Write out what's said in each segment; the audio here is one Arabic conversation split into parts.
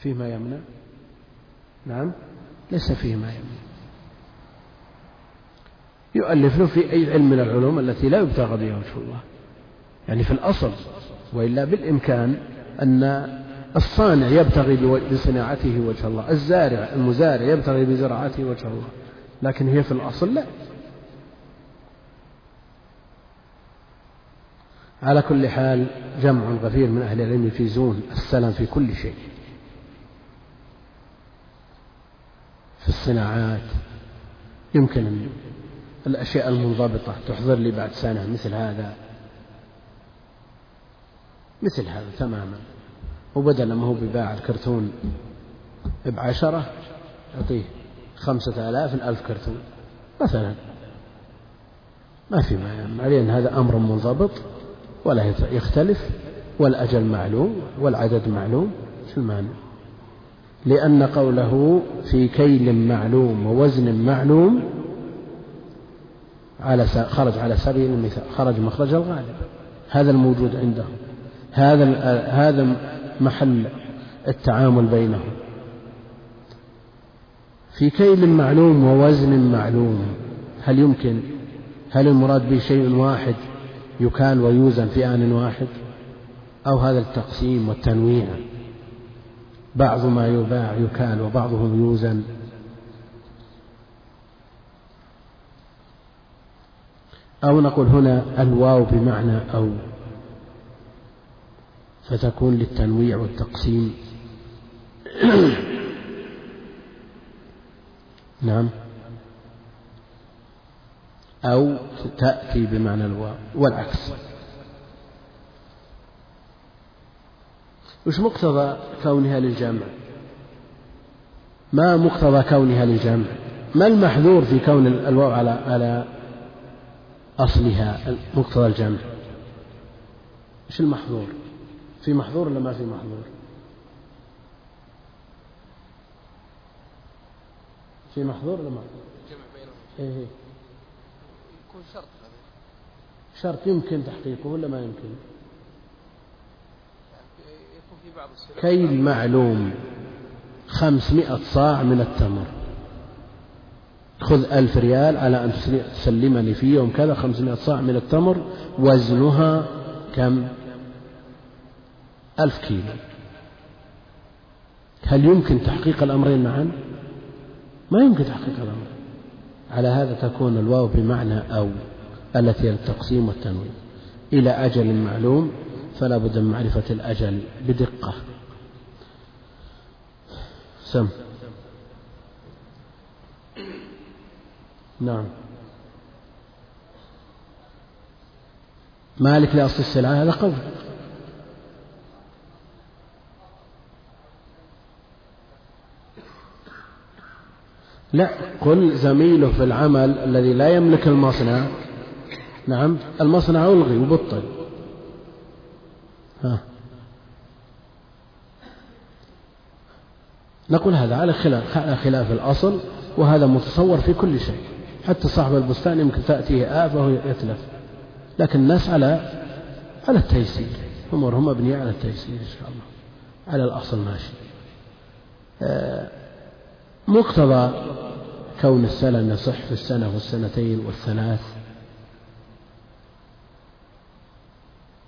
فيه ما يمنع؟ نعم ليس فيه ما يمنع. يؤلف له في أي علم من العلوم التي لا يبتغى بها وجه الله. يعني في الأصل وإلا بالإمكان أن الصانع يبتغي بصناعته وجه الله. الزارع المزارع يبتغي بزراعته وجه الله. لكن هي في الأصل لا. على كل حال جمع غفير من أهل العلم يفيزون السلام في كل شيء. في الصناعات. يمكن الأشياء المنضبطة تحضر لي بعد سنة مثل هذا. مثل هذا تماما. وبدل ما هو بباع الكرتون بعشرة يعطيه خمسة آلاف الألف كرتون مثلا. ما في ما يعني عليه هذا أمر منضبط ولا يختلف والأجل معلوم والعدد معلوم. شو المعنى لأن قوله في كيل معلوم ووزن معلوم على خرج على سبيل المثال خرج مخرج الغالب. هذا الموجود عندهم. هذا هذا محل التعامل بينهم. في كيل معلوم ووزن معلوم هل يمكن هل المراد به شيء واحد يكال ويوزن في آن واحد؟ أو هذا التقسيم والتنويع؟ بعض ما يباع يكال وبعضه يوزن. أو نقول هنا الواو بمعنى أو فتكون للتنويع والتقسيم. نعم. أو تأتي بمعنى الواو والعكس. وش مقتضى كونها للجمع ما مقتضى كونها للجمع ما المحذور في كون الواو على على أصلها مقتضى الجمع إيش المحظور في محظور ولا ما في محظور في محظور ولا ما؟ جمع بينهم إيه،, إيه. يكون شرط شرط يمكن تحقيقه ولا ما يمكن؟ كيل معلوم خمسمائة صاع من التمر. خذ ألف ريال على أن تسلمني في يوم كذا خمسمائة صاع من التمر وزنها كم؟ ألف كيلو هل يمكن تحقيق الأمرين معا؟ ما يمكن تحقيق الأمر. على هذا تكون الواو بمعنى أو التي التقسيم والتنوين. إلى أجل معلوم فلا بد من معرفة الأجل بدقة. سم. نعم. مالك لأصل السلعة هذا قول. لا قل زميله في العمل الذي لا يملك المصنع نعم المصنع ألغي وبطل نقول هذا على خلاف على خلاف الأصل وهذا متصور في كل شيء. حتى صاحب البستان يمكن تأتيه آفة وهو يتلف. لكن الناس على على التيسير. أمورهم مبنية على التيسير إن شاء الله. على الأصل ماشي. آه، مقتضى كون السلم يصح في السنة والسنتين والثلاث.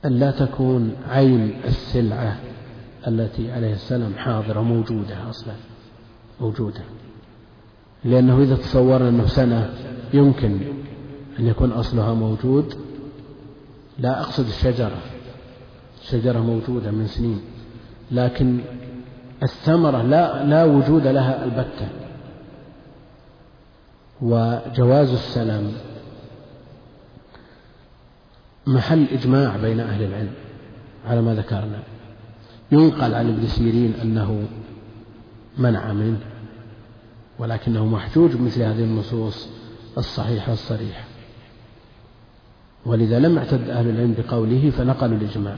أن لا تكون عين السلعة التي عليها السلم حاضرة موجودة أصلا موجودة. لأنه إذا تصورنا أنه سنة يمكن أن يكون أصلها موجود. لا أقصد الشجرة الشجرة موجودة من سنين لكن الثمرة لا لا وجود لها البتة. وجواز السلام محل إجماع بين أهل العلم على ما ذكرنا. ينقل عن ابن سيرين أنه منع منه ولكنه محجوج بمثل هذه النصوص الصحيحة الصريحة ولذا لم يعتد أهل العلم بقوله فنقلوا الإجماع.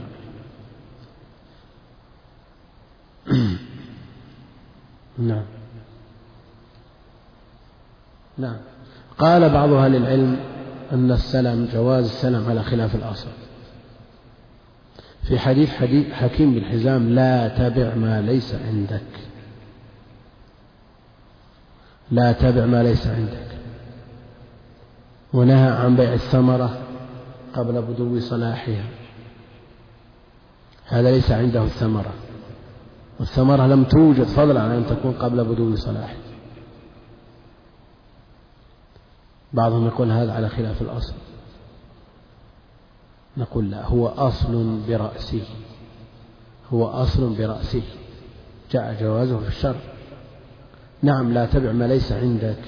نعم. نعم. قال بعض أهل العلم أن السلم جواز السلم على خلاف الأصل في حديث حديث حكيم بن حزام لا تبع ما ليس عندك. لا تبع ما ليس عندك. ونهى عن بيع الثمرة قبل بدو صلاحها. هذا ليس عنده الثمرة. والثمرة لم توجد فضلا عن أن تكون قبل بدو صلاحها. بعضهم يقول هذا على خلاف الأصل. نقول لا هو أصل برأسه. هو أصل برأسه. جاء جوازه في الشرع نعم لا تبع ما ليس عندك.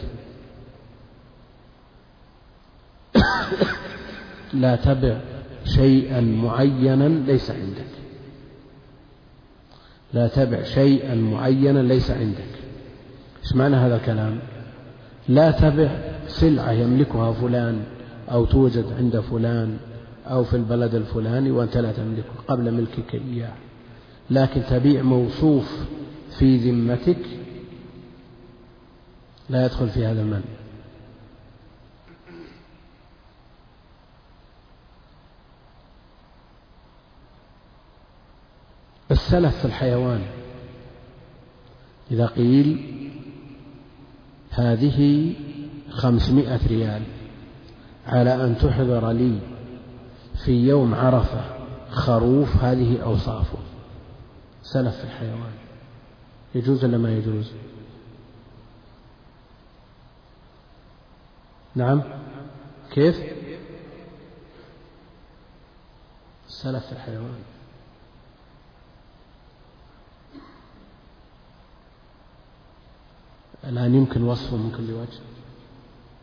لا تبع شيئا معينا ليس عندك. لا تبع شيئا معينا ليس عندك. إيش معنى هذا الكلام؟ لا تبع سلعة يملكها فلان أو توجد عند فلان أو في البلد الفلاني وأنت لا تملكه قبل ملكك إياه. لكن تبيع موصوف في ذمتك لا يدخل في هذا المنع السلف في الحيوان. إذا قيل هذه خمسمائة ريال على أن تحضر لي في يوم عرفة خروف هذه أوصافه. سلف الحيوان. يجوز ولا ما يجوز؟ نعم. كيف؟ سلف الحيوان. الآن يمكن وصفه من كل وجه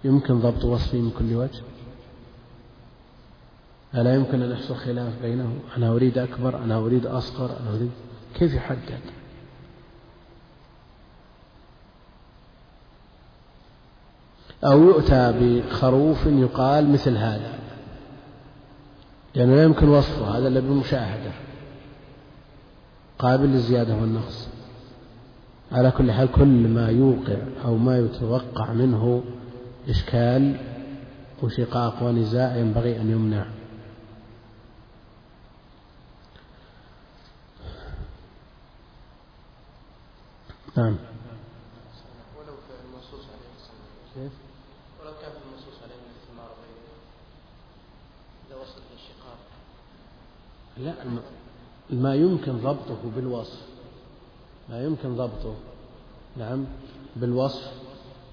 يمكن ضبط وصفه من كل وجه؟ ألا يمكن أن يحصل خلاف بينه؟ أنا أريد أكبر أنا أريد أصغر أنا أريد كيف يحدد؟ أو يؤتى بخروف يقال مثل هذا. لأنه لا يمكن وصفه هذا إلا بالمشاهدة قابل للزيادة والنقص. على كل حال كل ما يوقع أو ما يتوقع منه إشكال وشقاق ونزاع ينبغي أن يمنع. نعم. ولو في المنصوص عليه كيف؟ ولو كان في عليه إذا وصل للشقاق. لا ما يمكن ضبطه بالوصف. ما يمكن ضبطه. نعم بالوصف.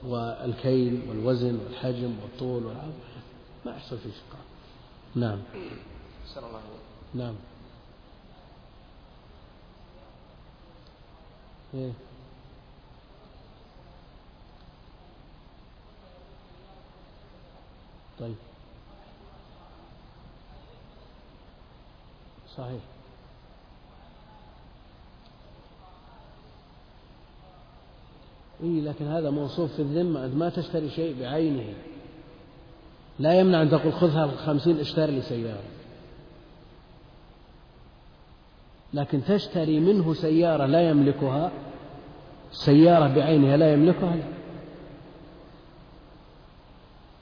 والكيل والوزن والحجم والطول والعرض. ما يحصل فيه شقاق نعم. الله نعم. إيه. طيب. صحيح. إيه لكن هذا موصوف في الذمة ما تشتري شيء بعينه. لا يمنع أن تقول خذها الخمسين اشتري لي سيارة. لكن تشتري منه سيارة لا يملكها سيارة بعينها لا يملكها. لا.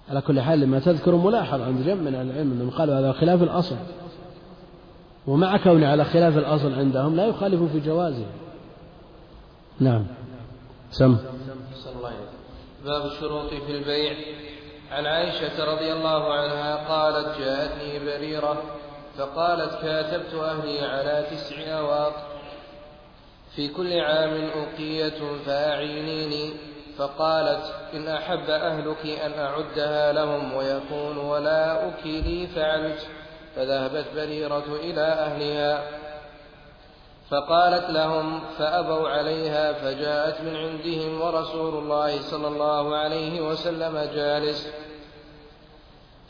على كل حال لما تذكر ملاحظ عند جمع من العلم أنهم قالوا هذا خلاف الأصل. ومع كونه على خلاف الأصل عندهم لا يخالف في جوازه نعم. سم. باب الشروط في البيع. عن عائشة رضي الله عنها قالت جاءتني بريرة فقالت كاتبت أهلي على تسع أواق. في كل عام أقية فأعينيني فقالت إن أحب أهلك أن أعدها لهم ويكون ولاؤك لي فعلت. فذهبت بريرة إلى أهلها فقالت لهم فأبوا عليها فجاءت من عندهم ورسول الله صلى الله عليه وسلم جالس.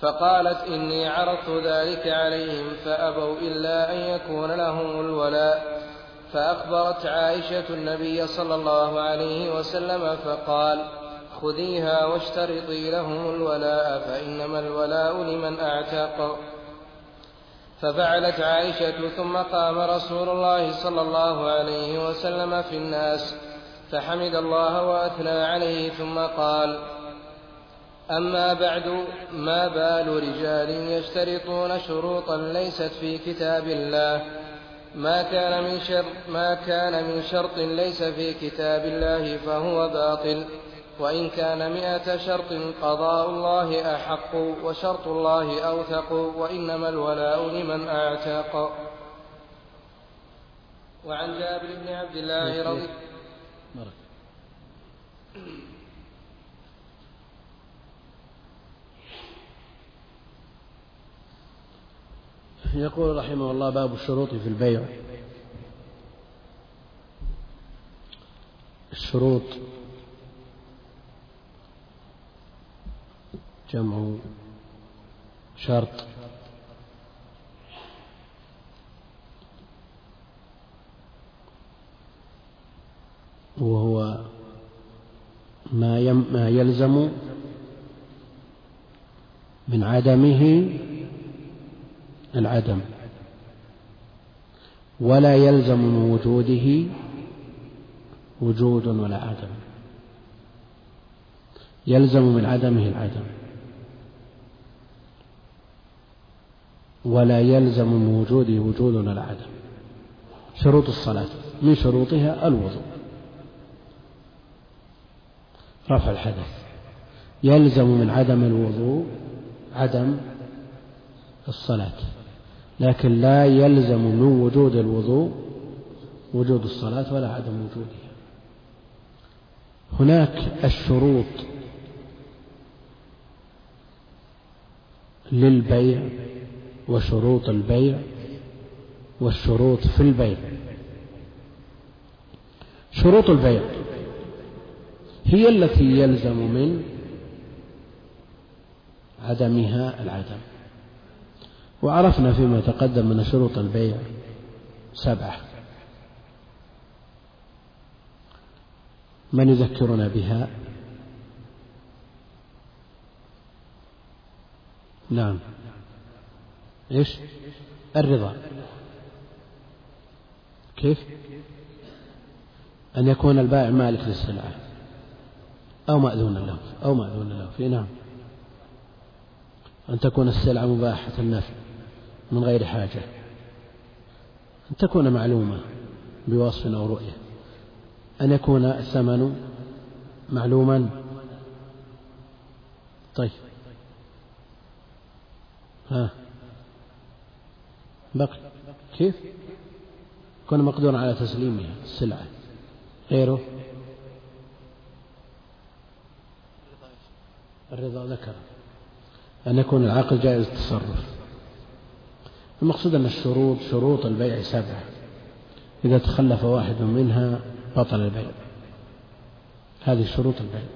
فقالت إني عرضت ذلك عليهم فأبوا إلا أن يكون لهم الولاء. فأخبرت عائشة النبي صلى الله عليه وسلم فقال خذيها واشترطي لهم الولاء فإنما الولاء لمن أعتق. ففعلت عائشة ثم قام رسول الله صلى الله عليه وسلم في الناس فحمد الله وأثنى عليه ثم قال أما بعد ما بال رجال يشترطون شروطا ليست في كتاب الله؟ ما كان من شرط ما كان من شرط ليس في كتاب الله فهو باطل. وإن كان مئة شرط قضاء الله أحق وشرط الله أوثق وإنما الولاء لمن أعتق. وعن جابر بن عبد الله رضي يقول رحمه الله باب الشروط في البيع. الشروط جمع شرط. وهو ما ما يلزم من عدمه العدم ولا يلزم من وجوده وجود ولا عدم. يلزم من عدمه العدم. ولا يلزم من وجوده وجود ولا عدم شروط الصلاة من شروطها الوضوء. رفع الحدث. يلزم من عدم الوضوء عدم الصلاة. لكن لا يلزم من وجود الوضوء وجود الصلاة ولا عدم وجودها. هناك الشروط للبيع وشروط البيع والشروط في البيع. شروط البيع هي التي يلزم من عدمها العدم. وعرفنا فيما تقدم من شروط البيع سبعة. من يذكرنا بها؟ نعم. إيش الرضا. كيف؟ أن يكون البائع مالك للسلعة أو مأذون له. أو مأذون له. في نعم. أن تكون السلعة مباحة النفع من غير حاجة. أن تكون معلومة بوصف أو رؤية. أن يكون الثمن معلوما. طيب. ها. بقي. كيف؟ يكون مقدورا على تسليمها السلعة. غيره؟ الرضا ذكر أن يكون العقل جائز التصرف. المقصود أن الشروط شروط البيع سبعة إذا تخلف واحد منها بطل البيع. هذه شروط البيع.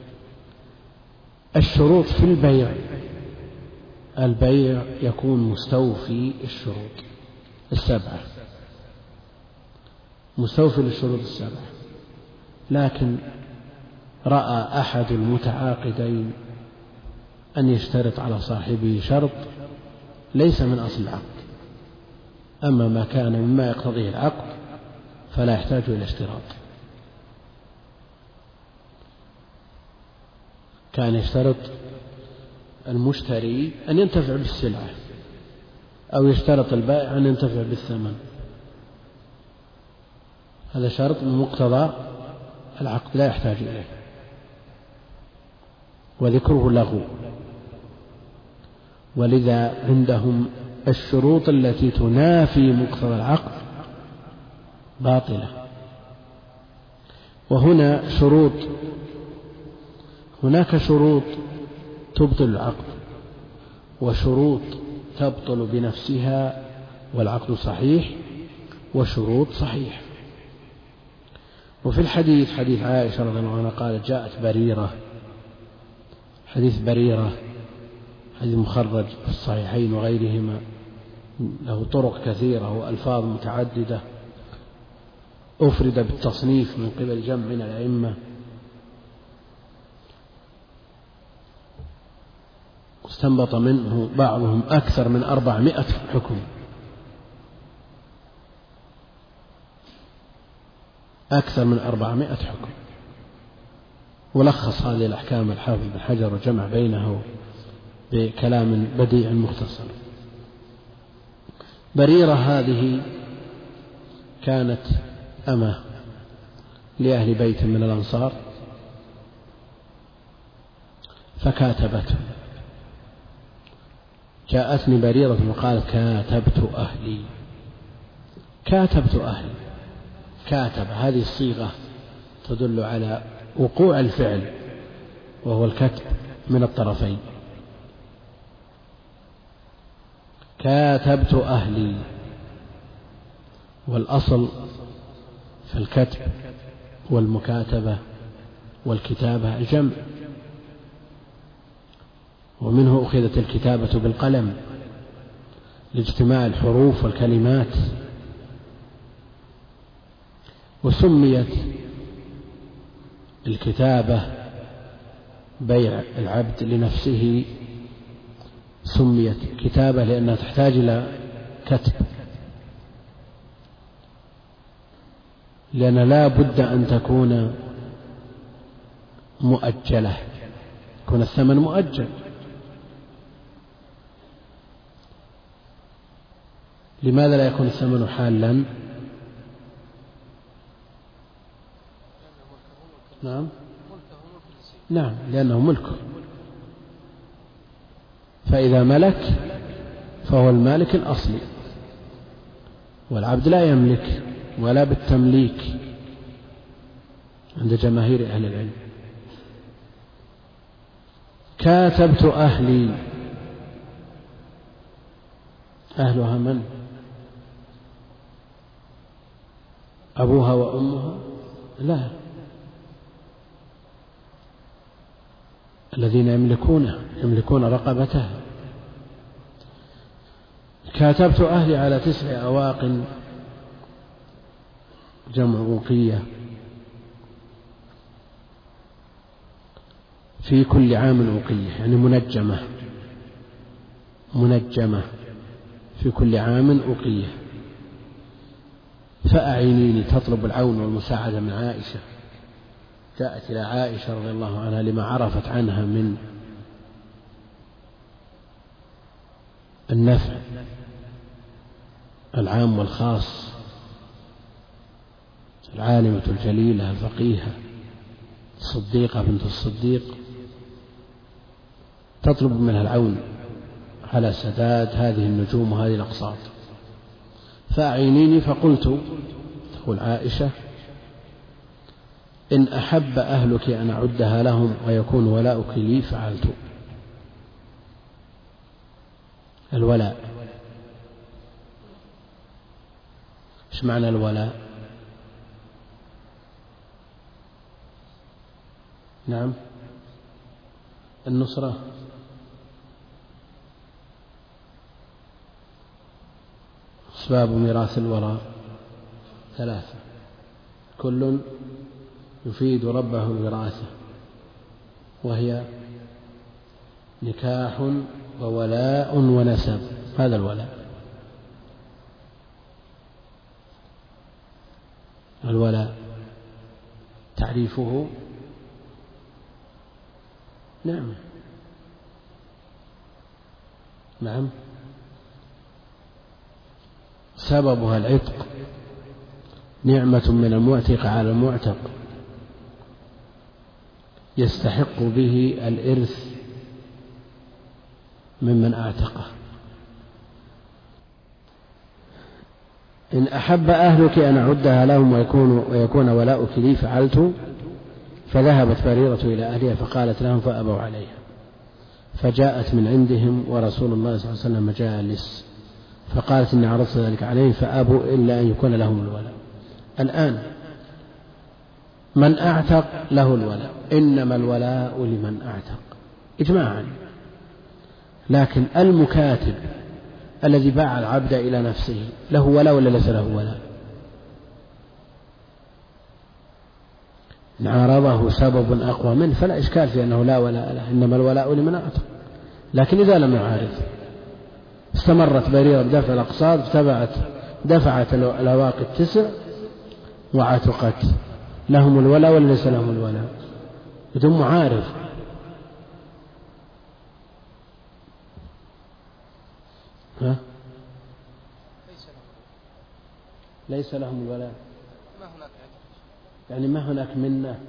الشروط في البيع. البيع يكون مستوفي الشروط. السبعة مستوفي للشروط السبعة لكن رأى أحد المتعاقدين أن يشترط على صاحبه شرط ليس من أصل العقد. أما ما كان مما يقتضيه العقد فلا يحتاج إلى اشتراط. كان يشترط المشتري أن ينتفع بالسلعة. أو يشترط البائع أن ينتفع بالثمن. هذا شرط من مقتضى العقد لا يحتاج إليه. وذكره لغو. ولذا عندهم الشروط التي تنافي مقتضى العقد باطلة. وهنا شروط. هناك شروط تبطل العقد. وشروط تبطل بنفسها والعقد صحيح وشروط صحيح. وفي الحديث حديث عائشة رضي الله عنها قالت جاءت بريرة. حديث بريرة حديث مخرج في الصحيحين وغيرهما له طرق كثيرة وألفاظ متعددة أفرد بالتصنيف من قبل جمع من الأئمة. استنبط منه بعضهم أكثر من أربعمائة حكم. أكثر من أربعمائة حكم. ولخص هذه الأحكام الحافظ بن حجر وجمع بينه بكلام بديع مختصر. بريرة هذه كانت أمة لأهل بيت من الأنصار فكاتبته. جاءتني بريرة وقالت كاتبت أهلي. كاتبت أهلي. كاتب. هذه الصيغة تدل على وقوع الفعل وهو الكتب من الطرفين. كاتبت أهلي. والأصل في الكتب والمكاتبة والكتابة الجمع. ومنه أخذت الكتابة بالقلم لاجتماع الحروف والكلمات وسميت الكتابة بيع العبد لنفسه. سميت كتابة لأنها تحتاج إلى كتب لأن لا بد أن تكون مؤجلة يكون الثمن مؤجل. لماذا لا يكون الثمن حالا؟ نعم. نعم لأنه ملكه فإذا ملك فهو المالك الأصلي. والعبد لا يملك ولا بالتمليك عند جماهير أهل العلم. كاتبت أهلي. أهلها من؟ أبوها وأمها؟ لا. الذين يملكونه يملكون رقبتها. كاتبت أهلي على تسع أواق جمع وقية في كل عام وقية يعني منجمة. منجمة. في كل عام وقية فأعينيني تطلب العون والمساعدة من عائشة. جاءت إلى عائشة رضي الله عنها لما عرفت عنها من النفع العام والخاص العالمة الجليلة الفقيهة الصديقة بنت الصديق. تطلب منها العون على سداد هذه النجوم وهذه الأقساط. فأعينيني فقلت تقول عائشة إن أحب أهلك أن أعدها لهم ويكون ولاؤك لي فعلت. الولاء. إيش معنى الولاء؟ نعم. النصرة. أسباب ميراث الوراء ثلاثة. كل يفيد ربه الوراثة وهي نكاح وولاء ونسب هذا الولاء. الولاء تعريفه نعم. نعم. سببها العتق. نعمة من المعتق على المعتق. يستحق به الإرث ممن أعتقه. إن أحب أهلك أن أعدها لهم ويكون, ويكون ولاؤك لي فعلت فذهبت بريرة إلى أهلها فقالت لهم فأبوا عليها. فجاءت من عندهم ورسول الله صلى الله عليه وسلم جالس. فقالت إني عرضت ذلك عليهم فأبوا إلا أن يكون لهم الولاء الآن من أعتق له الولاء إنما الولاء لمن أعتق. إجماعا. لكن المكاتب الذي باع العبد إلى نفسه له ولاء ولا ليس له ولاء إن عارضه سبب أقوى منه فلا إشكال في أنه لا ولاء له. إنما الولاء لمن أعتق. لكن إذا لم يعارض استمرت بريرة بدفع الأقساط تبعت دفعت الأواقي التسع وعتقت. لهم الولاء ولا ليس لهم الولاء بدون معارض ها؟ ليس لهم الولاء ما هناك يعني ما هناك منة؟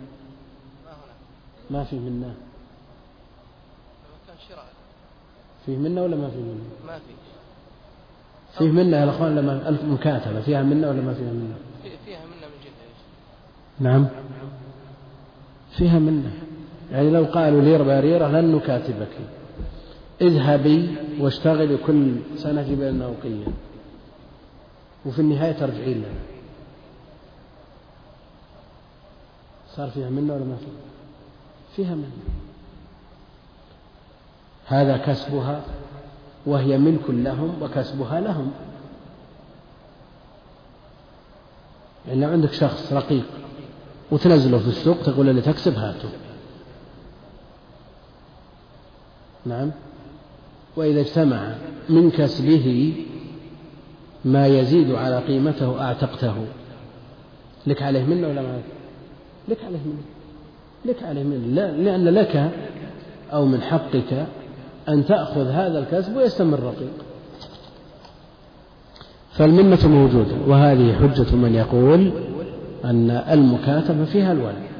ما هناك. ما في منة. كان شراء. فيه منة ولا ما فيه منة؟ ما في فيه منة يا أخوان لما المكاتبة فيها منة ولا ما فيها في- فيها منا من إيش؟ نعم. فيها منة. يعني لو قالوا لي بريرة لن نكاتبك. اذهبي واشتغلي كل سنة جيبي لنا أوقية وفي النهاية ترجعين لنا. صار فيها منة ولا ما فيها فيها منة. هذا كسبها وهي ملك لهم وكسبها لهم. يعني لو عندك شخص رقيق وتنزله في السوق تقول اللي تكسب هاته نعم. وإذا اجتمع من كسبه ما يزيد على قيمته أعتقته. لك عليه منه ولا ما لك عليه منه. لك عليه منه. لا لأن لك أو من حقك أن تأخذ هذا الكسب ويستمر رقيق فالمنة موجودة وهذه حجة من يقول أن المكاتبة فيها الولاء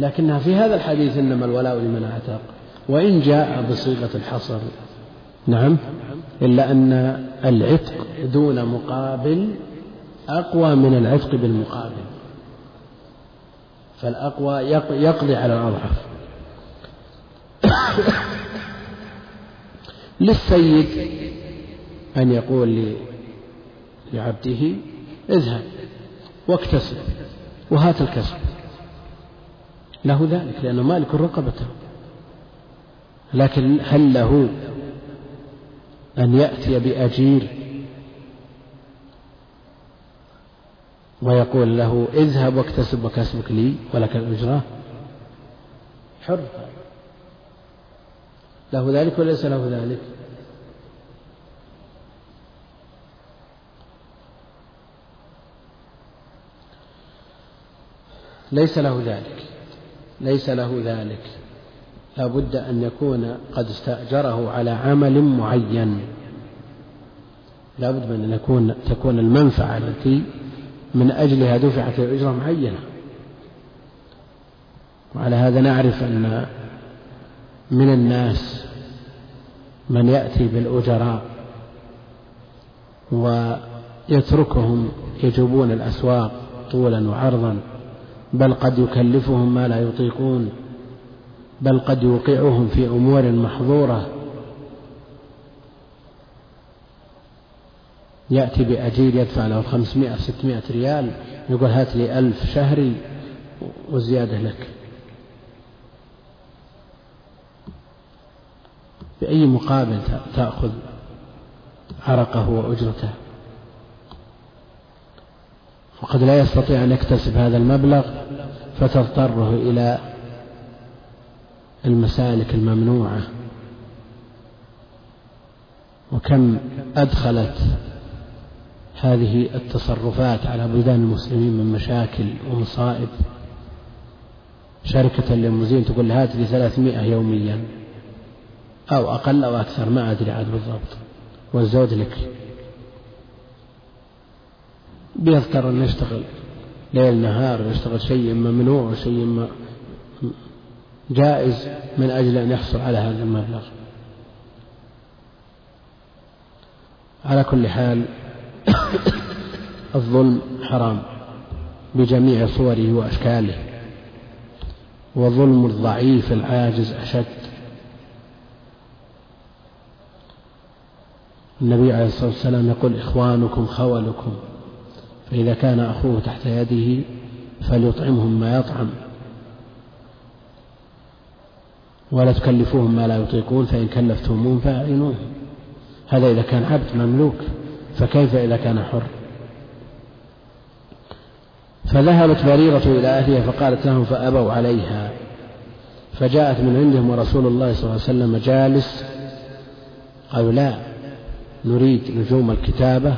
لكنها في هذا الحديث إنما الولاء لمن أعتق. وإن جاء بصيغة الحصر نعم إلا أن العتق دون مقابل أقوى من العتق بالمقابل. فالأقوى يقضي على الأضعف. للسيد أن يقول لعبده اذهب واكتسب وهات الكسب. له ذلك لأنه مالك رقبته لكن هل له أن يأتي بأجير ويقول له اذهب واكتسب وكسبك لي ولك الأجرة حر. له ذلك وليس له ذلك. ليس له ذلك. ليس له ذلك. لا بد أن يكون قد استأجره على عمل معين. لا بد من أن يكون تكون المنفعة التي من أجلها دفعت الأجرة معينة. وعلى هذا نعرف أن من الناس من يأتي بالأجراء ويتركهم يجوبون الأسواق طولا وعرضا بل قد يكلفهم ما لا يطيقون بل قد يوقعهم في أمور محظورة. يأتي بأجير يدفع له خمسمائة ستمائة ريال يقول هات لي ألف شهري وزيادة لك. بأي مقابل تأخذ عرقه وأجرته. وقد لا يستطيع أن يكتسب هذا المبلغ فتضطره إلى المسالك الممنوعة. وكم أدخلت هذه التصرفات على بلدان المسلمين من مشاكل ومصائب. شركة الليموزين تقول هات لي ثلاثمائة يوميا. أو أقل أو أكثر ما أدري عاد بالضبط. والزود لك. بيضطر أن يشتغل ليل نهار ويشتغل شيء ممنوع وشيء جائز من أجل أن يحصل على هذا المبلغ. على كل حال الظلم حرام بجميع صوره وأشكاله وظلم الضعيف العاجز أشد. النبي عليه الصلاة والسلام يقول إخوانكم خولكم فإذا كان أخوه تحت يده فليطعمهم ما يطعم. ولا تكلفوهم ما لا يطيقون فإن كلفتموهم فأعينوهم. هذا إذا كان عبد مملوك فكيف إذا كان حر؟ فذهبت بريرة إلى أهلها فقالت لهم فأبوا عليها. فجاءت من عندهم ورسول الله صلى الله عليه وسلم جالس قالوا لا نريد نجوم الكتابة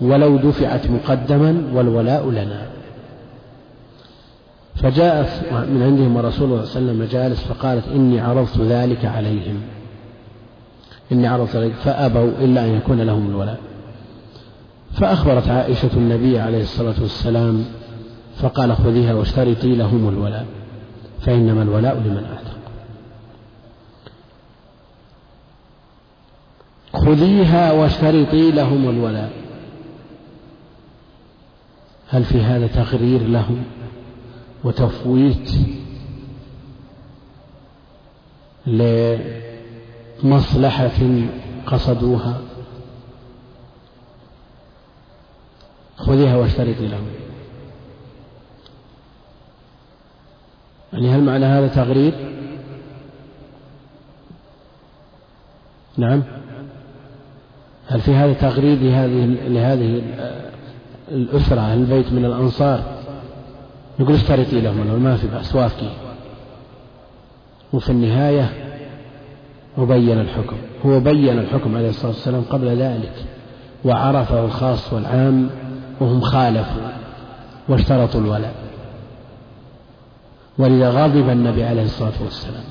ولو دفعت مقدما والولاء لنا. فجاءت من عندهم ورسول الله صلى الله عليه وسلم جالس فقالت إني عرضت ذلك عليهم. إني عرضت ذلك فأبوا إلا أن يكون لهم الولاء. فأخبرت عائشة النبي عليه الصلاة والسلام فقال خذيها واشترطي لهم الولاء فإنما الولاء لمن أعتق خذيها واشترطي لهم الولاء. هل في هذا تغرير لهم وتفويت لمصلحة قصدوها؟ خذيها واشترطي لهم. يعني هل معنى هذا تغرير نعم. هل في هذا تغريد لهذه لهذه الأسرة البيت من الأنصار؟ يقول اشترطي لهم ما في بأس وافقي. وفي النهاية وبين الحكم. هو بين الحكم عليه الصلاة والسلام قبل ذلك وعرفه الخاص والعام وهم خالفوا واشترطوا الولاء. ولذا غضب النبي عليه الصلاة والسلام.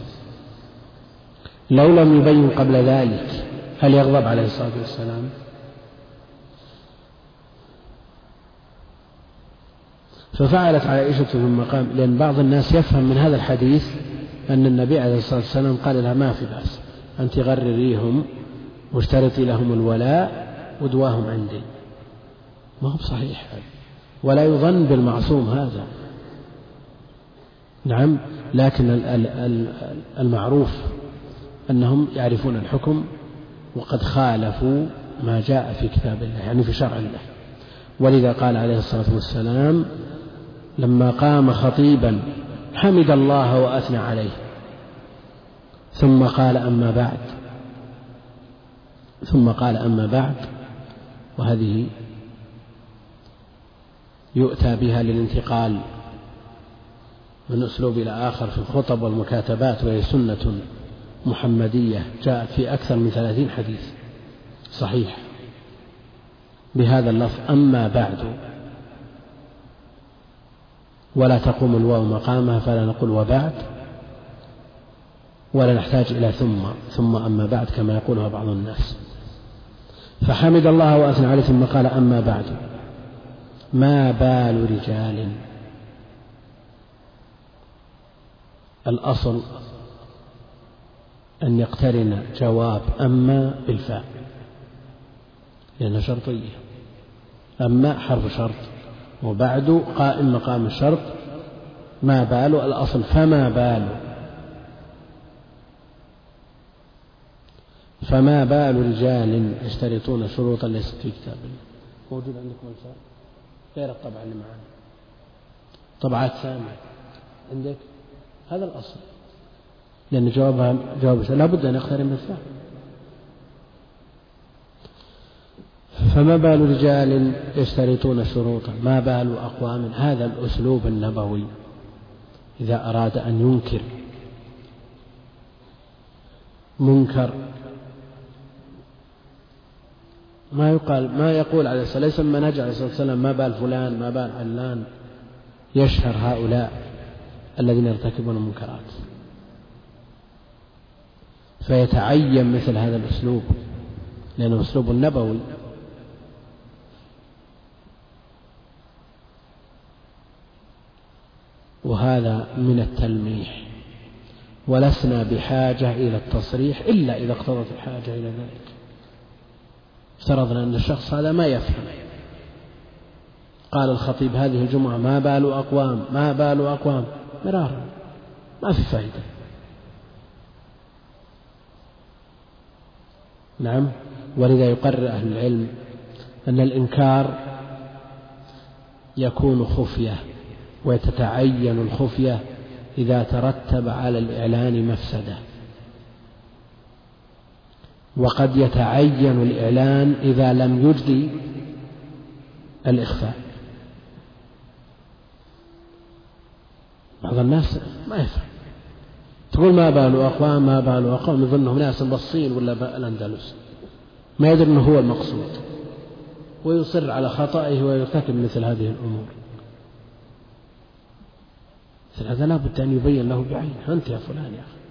لو لم يبين قبل ذلك هل يغضب عليه الصلاة والسلام؟ ففعلت عائشة في المقام لأن بعض الناس يفهم من هذا الحديث أن النبي عليه الصلاة والسلام قال لها ما في بأس أنت غرريهم واشترطي لهم الولاء ودواهم عندي. ما هو بصحيح ولا يظن بالمعصوم هذا. نعم لكن المعروف أنهم يعرفون الحكم وقد خالفوا ما جاء في كتاب الله يعني في شرع الله. ولذا قال عليه الصلاة والسلام لما قام خطيبا حمد الله وأثنى عليه. ثم قال أما بعد. ثم قال أما بعد. وهذه يؤتى بها للانتقال من أسلوب إلى آخر في الخطب والمكاتبات وهي سنة محمدية جاءت في أكثر من ثلاثين حديث. صحيح. بهذا اللفظ. أما بعد ولا تقوم الواو مقامها فلا نقول وبعد ولا نحتاج إلى ثم ثم أما بعد كما يقولها بعض الناس. فحمد الله وأثنى عليه ثم قال أما بعد. ما بال رجال؟ الأصل أن يقترن جواب أما بالفاء لأنها شرطية. أما حرف شرط وبعد قائم مقام الشرط ما بال الأصل فما بال. فما بال رجال يشترطون شروطا ليست في كتاب الله. موجود عندكم الفاء؟ غير الطبعة اللي معنا. طبعات سامية عندك؟ هذا الأصل. لأن جوابها جواب لا بد أن يقترن بالفعل فما بال رجال يشترطون شروطا؟ ما بال أقوام؟ هذا الأسلوب النبوي. إذا أراد أن ينكر منكر ما يقال ما يقول عليه الصلاة ليس من منهج عليه الصلاة والسلام ما بال فلان ما بال علان يشهر هؤلاء الذين يرتكبون المنكرات. فيتعين مثل هذا الأسلوب لأنه أسلوب نبوي. وهذا من التلميح. ولسنا بحاجة إلى التصريح إلا إذا اقتضت الحاجة إلى ذلك. افترضنا أن الشخص هذا ما يفهم. قال الخطيب هذه الجمعة ما بال أقوام ما بال أقوام؟ مرارا. ما في فائدة نعم. ولذا يقرر أهل العلم أن الإنكار يكون خفية وتتعين الخفية إذا ترتب على الإعلان مفسدة. وقد يتعين الإعلان إذا لم يجدي الإخفاء. بعض الناس ما يفهم. تقول ما بال أقوام ما بال أقوام يظنهم ناس بالصين ولا الأندلس. ما يدري أنه هو المقصود. ويصر على خطئه ويرتكب مثل هذه الأمور. مثل هذا لا بد أن يبين له بعينه. أنت يا فلان يا أخي.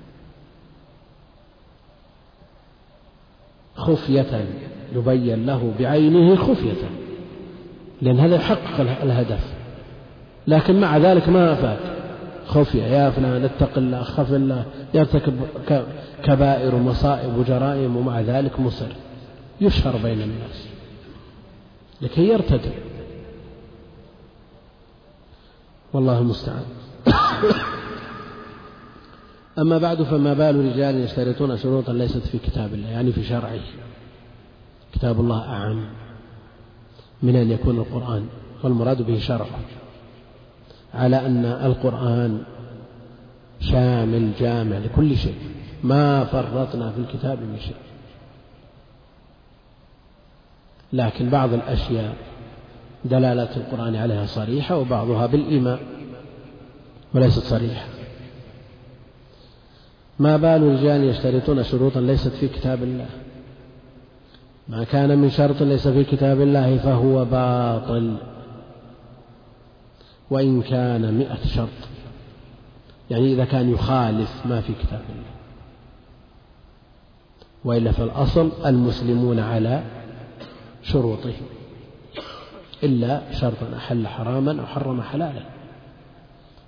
خفية يبين له بعينه خفية. لأن هذا يحقق الهدف. لكن مع ذلك ما أفاد خفي يا فلان اتق الله خف الله يرتكب كبائر ومصائب وجرائم ومع ذلك مصر. يشهر بين الناس. لكي يرتدع والله المستعان. أما بعد فما بال رجال يشترطون شروطا ليست في كتاب الله يعني في شرعه. كتاب الله أعم من أن يكون القرآن والمراد به شرعه على أن القرآن شامل جامع لكل شيء. ما فرطنا في الكتاب من شيء. لكن بعض الأشياء دلالة القرآن عليها صريحة وبعضها بالإيمان وليست صريحة. ما بال رجال يشترطون شروطا ليست في كتاب الله؟ ما كان من شرط ليس في كتاب الله فهو باطل. وإن كان مئة شرط. يعني إذا كان يخالف ما في كتاب الله. وإلا فالأصل المسلمون على شروطهم. إلا شرطا أحل حراما أو حرم حلالا.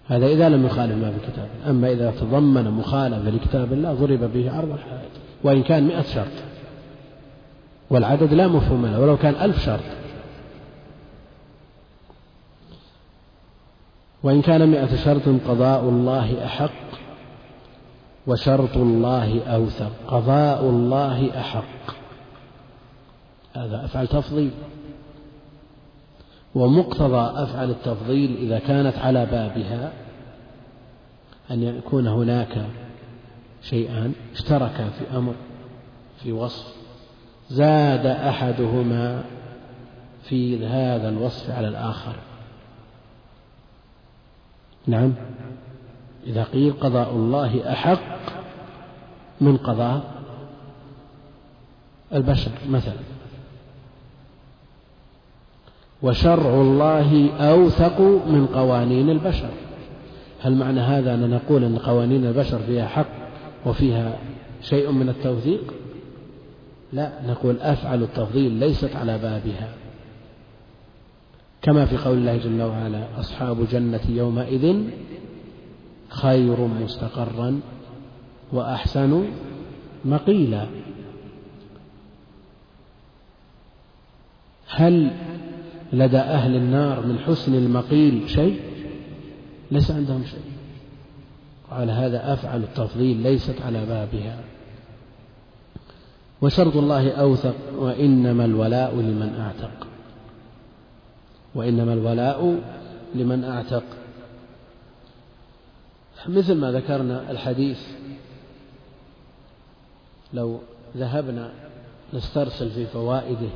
هذا إذا لم يخالف ما في كتاب الله. أما إذا تضمن مخالفة لكتاب الله ضرب به عرض الحائط وإن كان مئة شرط. والعدد لا مفهوم له. ولو كان ألف شرط. وإن كان مئة شرط قضاء الله أحق وشرط الله أوثق. قضاء الله أحق. هذا أفعل تفضيل. ومقتضى أفعل التفضيل إذا كانت على بابها أن يكون هناك شيئان اشتركا في أمر في وصف زاد أحدهما في هذا الوصف على الآخر. نعم. إذا قيل قضاء الله أحق من قضاء البشر مثلا. وشرع الله أوثق من قوانين البشر. هل معنى هذا أن نقول أن قوانين البشر فيها حق وفيها شيء من التوثيق؟ لا نقول أفعل التفضيل ليست على بابها. كما في قول الله جل وعلا أصحاب جنة يومئذ خير مستقرا وأحسن مقيلا. هل لدى أهل النار من حسن المقيل شيء؟ ليس عندهم شيء. وعلى هذا أفعل التفضيل ليست على بابها. وشرط الله أوثق وإنما الولاء لمن أعتق. وإنما الولاء لمن أعتق. مثل ما ذكرنا الحديث لو ذهبنا نسترسل في فوائده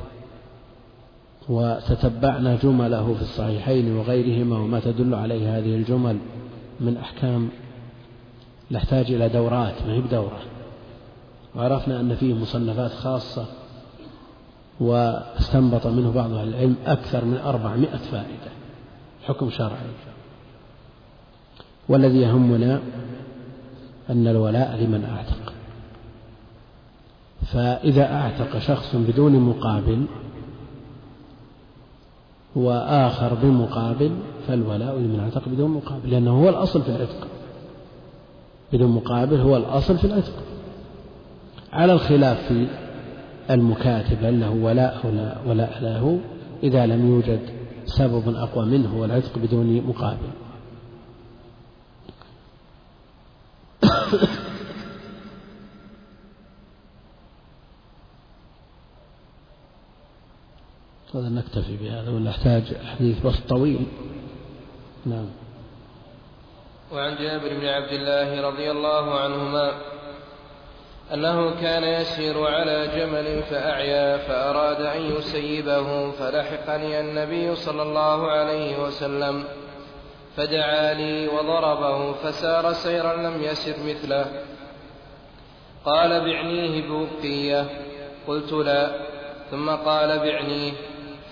وتتبعنا جمله في الصحيحين وغيرهما وما تدل عليه هذه الجمل من أحكام نحتاج إلى دورات ما هي بدورة. وعرفنا أن فيه مصنفات خاصة واستنبط منه بعض أهل العلم أكثر من أربعمائة فائدة. حكم شرعي. والذي يهمنا أن الولاء لمن أعتق. فإذا أعتق شخص بدون مقابل وآخر بمقابل فالولاء لمن أعتق بدون مقابل لأنه هو الأصل في العتق. بدون مقابل هو الأصل في العتق. على الخلاف في المكاتب له ولاء أو ولاء له إذا لم يوجد سبب أقوى منه هو العتق بدون مقابل. هذا نكتفي بهذا ونحتاج حديث بس طويل. نعم. وعن جابر بن عبد الله رضي الله عنهما أنه كان يسير على جمل فأعيا فأراد أن يسيبه فلحقني النبي صلى الله عليه وسلم. فدعا لي وضربه فسار سيرا لم يسر مثله. قال بعنيه بأقية. قلت لا. ثم قال بعنيه.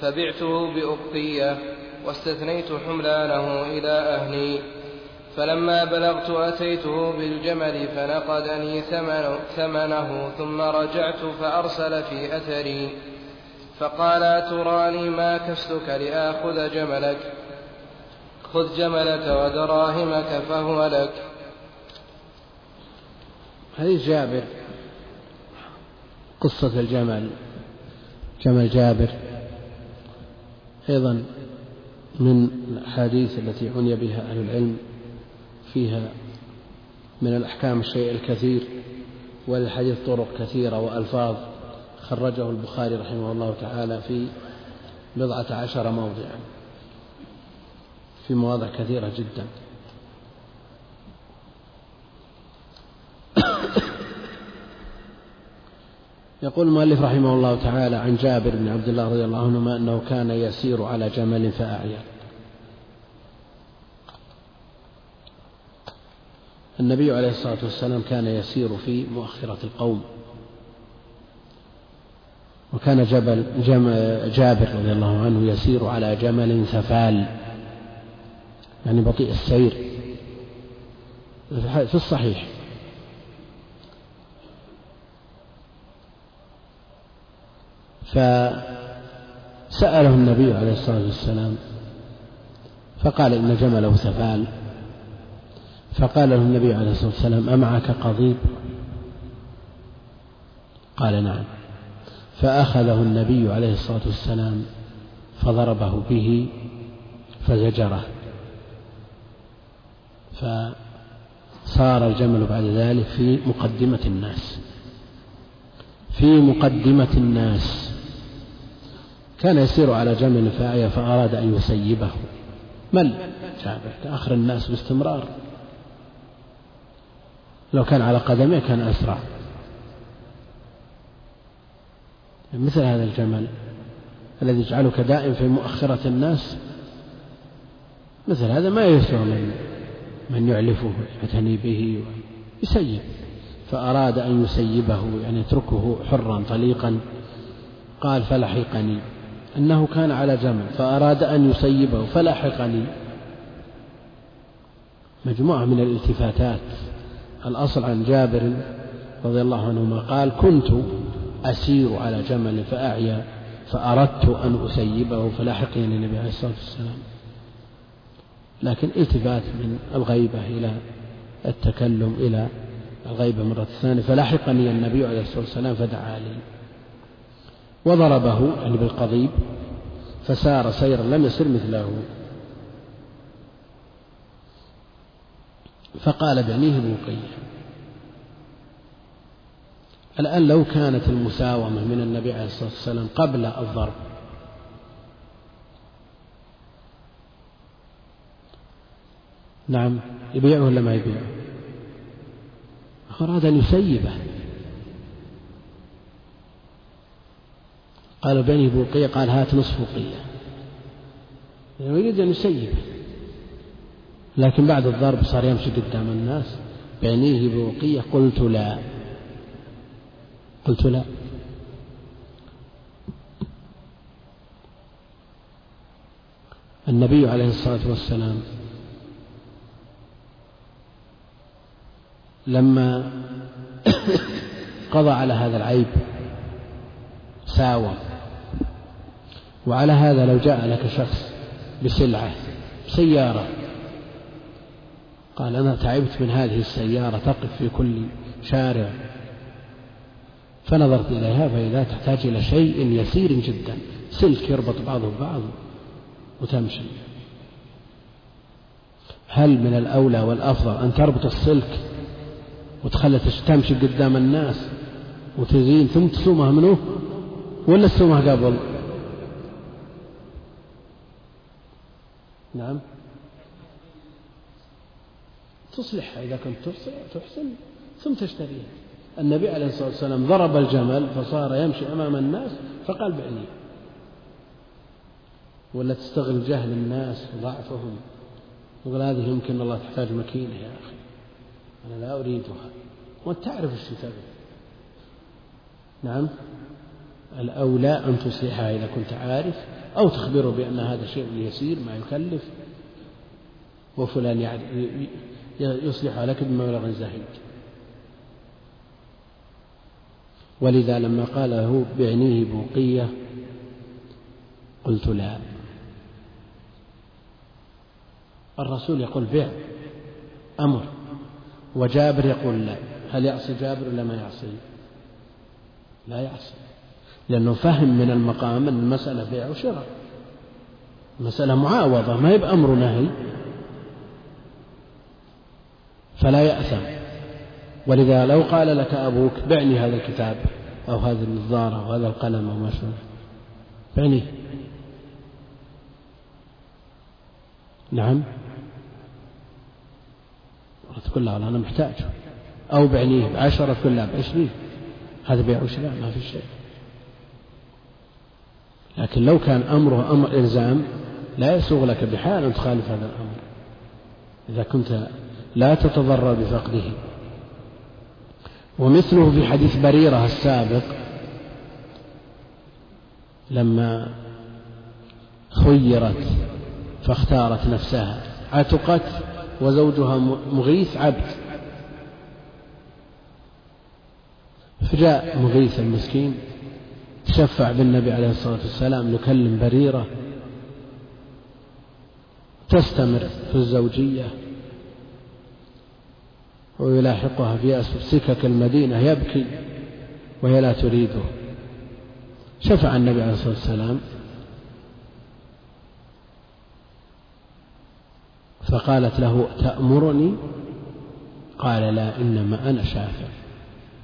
فبعته بأقية واستثنيت حملانه إلى أهلي. فلما بلغت أتيته بالجمل فنقدني ثمن ثمنه ثم رجعت فأرسل في أثري. فقال أتراني ما كسلك لآخذ جملك؟ خذ جملك ودراهمك فهو لك. حديث جابر. قصة الجمل. جمل جابر. أيضا من الأحاديث التي عني بها أهل العلم. فيها من الأحكام الشيء الكثير وللحديث طرق كثيرة وألفاظ خرجه البخاري رحمه الله تعالى في بضعة عشر موضعا في مواضع كثيرة جدا. يقول المؤلف رحمه الله تعالى عن جابر بن عبد الله رضي الله عنهما أنه كان يسير على جمل فأعيا. النبي عليه الصلاة والسلام كان يسير في مؤخرة القوم. وكان جبل جابر رضي الله عنه يسير على جمل ثفال يعني بطيء السير. في الصحيح. فسأله النبي عليه الصلاة والسلام فقال إن جمله ثفال فقال له النبي عليه الصلاة والسلام أمعك قضيب؟ قال نعم. فأخذه النبي عليه الصلاة والسلام فضربه به فزجره. فصار الجمل بعد ذلك في مقدمة الناس في مقدمة الناس. كان يسير على جمل فأراد أن يسيبه. مل جابر تأخر الناس باستمرار. لو كان على قدمه كان أسرع. مثل هذا الجمل الذي يجعلك دائم في مؤخرة الناس. مثل هذا ما يسوى من من يعلفه يعتني به يسيب فأراد أن يسيبه يعني يتركه حرا طليقا. قال فلحقني. أنه كان على جمل. فأراد أن يسيبه فلحقني. مجموعة من الالتفاتات. الأصل عن جابر رضي الله عنهما قال كنت أسير على جمل فأعيا فأردت أن أسيبه فلحقني النبي عليه الصلاة والسلام. لكن التفات من الغيبة إلى التكلم إلى الغيبة مرة ثانية فلحقني النبي عليه الصلاة والسلام فدعا لي. وضربه يعني بالقضيب فسار سيرا لم يسر مثله. فقال بعنيه بوقية الآن لو كانت المساومة من النبي عليه الصلاة والسلام قبل الضرب نعم يبيعه ولا ما يبيعه؟ أراد أن يسيبه. قال بني بوقية قال هات نصف بوقية. يريد أن يسيبه. لكن بعد الضرب صار يمشي قدام الناس. بعينيه بوقية. قلت لا. قلت لا. النبي عليه الصلاة والسلام لما قضى على هذا العيب ساوى وعلى هذا لو جاء لك شخص بسلعة سيارة قال أنا تعبت من هذه السيارة تقف في كل شارع. فنظرت إليها فإذا تحتاج إلى شيء يسير جدا. سلك يربط بعضه ببعض وتمشي. هل من الأولى والأفضل أن تربط السلك وتخلى تمشي قدام الناس وتزين ثم تسومها منه ولا تسومها قبل؟ نعم. تصلحها إذا كنت تحسن ثم تشتريها. النبي عليه الصلاة والسلام ضرب الجمل فصار يمشي أمام الناس فقال بعني. ولا تستغل جهل الناس وضعفهم. يقول هذه يمكن الله تحتاج مكينة يا أخي. أنا لا أريدها. وأنت تعرف إيش تبي. نعم. الأولى أن تصلحها إذا كنت عارف أو تخبره بأن هذا شيء يسير ما يكلف. وفلان يصلحها لك بمبلغ زهيد ولذا لما قال له بعنيه بوقية قلت لا. الرسول يقول بيع أمر. وجابر يقول لا. هل يعصي جابر ولا ما يعصي؟ لا يعصي. لأنه فهم من المقام أن المسألة بيع وشراء. مسألة معاوضة ما هي بأمر نهي. فلا يأثم. ولذا لو قال لك أبوك بعني هذا الكتاب أو هذه النظارة أو هذا القلم أو ما شابه. بعنيه نعم. لا أنا محتاج. أو بعنيه بعشرة لا بعشرين. هذا بيع وشراء ما في شيء. لكن لو كان أمره أمر إلزام لا يسوغ لك بحال أن تخالف هذا الأمر. إذا كنت لا تتضرر بفقده. ومثله في حديث بريرة السابق لما خيرت فاختارت نفسها. عتقت وزوجها مغيث عبد. فجاء مغيث المسكين تشفع بالنبي عليه الصلاة والسلام نكلم بريرة تستمر في الزوجية. ويلاحقها في سكك المدينة يبكي وهي لا تريده. شفع النبي عليه الصلاة والسلام فقالت له تأمرني؟ قال لا إنما أنا شافع.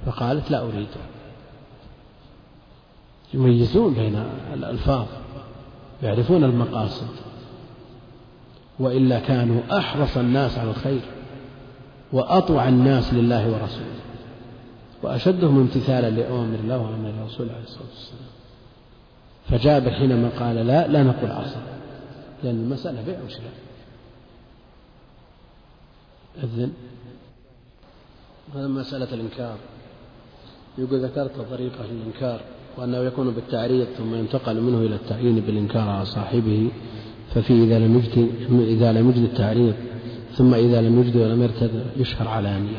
فقالت لا أريده. يميزون بين الألفاظ يعرفون المقاصد. وإلا كانوا أحرص الناس على الخير. وأطوع الناس لله ورسوله وأشدهم امتثالا لأوامر الله وأمر الرسول عليه الصلاة والسلام. فجابر حينما قال لا لا نقول عصا لأن المسألة بيع وشراء. أذن هذا مسألة الإنكار. يقول ذكرت طريقة الإنكار وأنه يكون بالتعريض ثم ينتقل منه إلى التعيين بالإنكار على صاحبه ففي إذا لم يجد إذا لم يجد التعريض ثم إذا لم يجد ولم يرتد يشهر علانية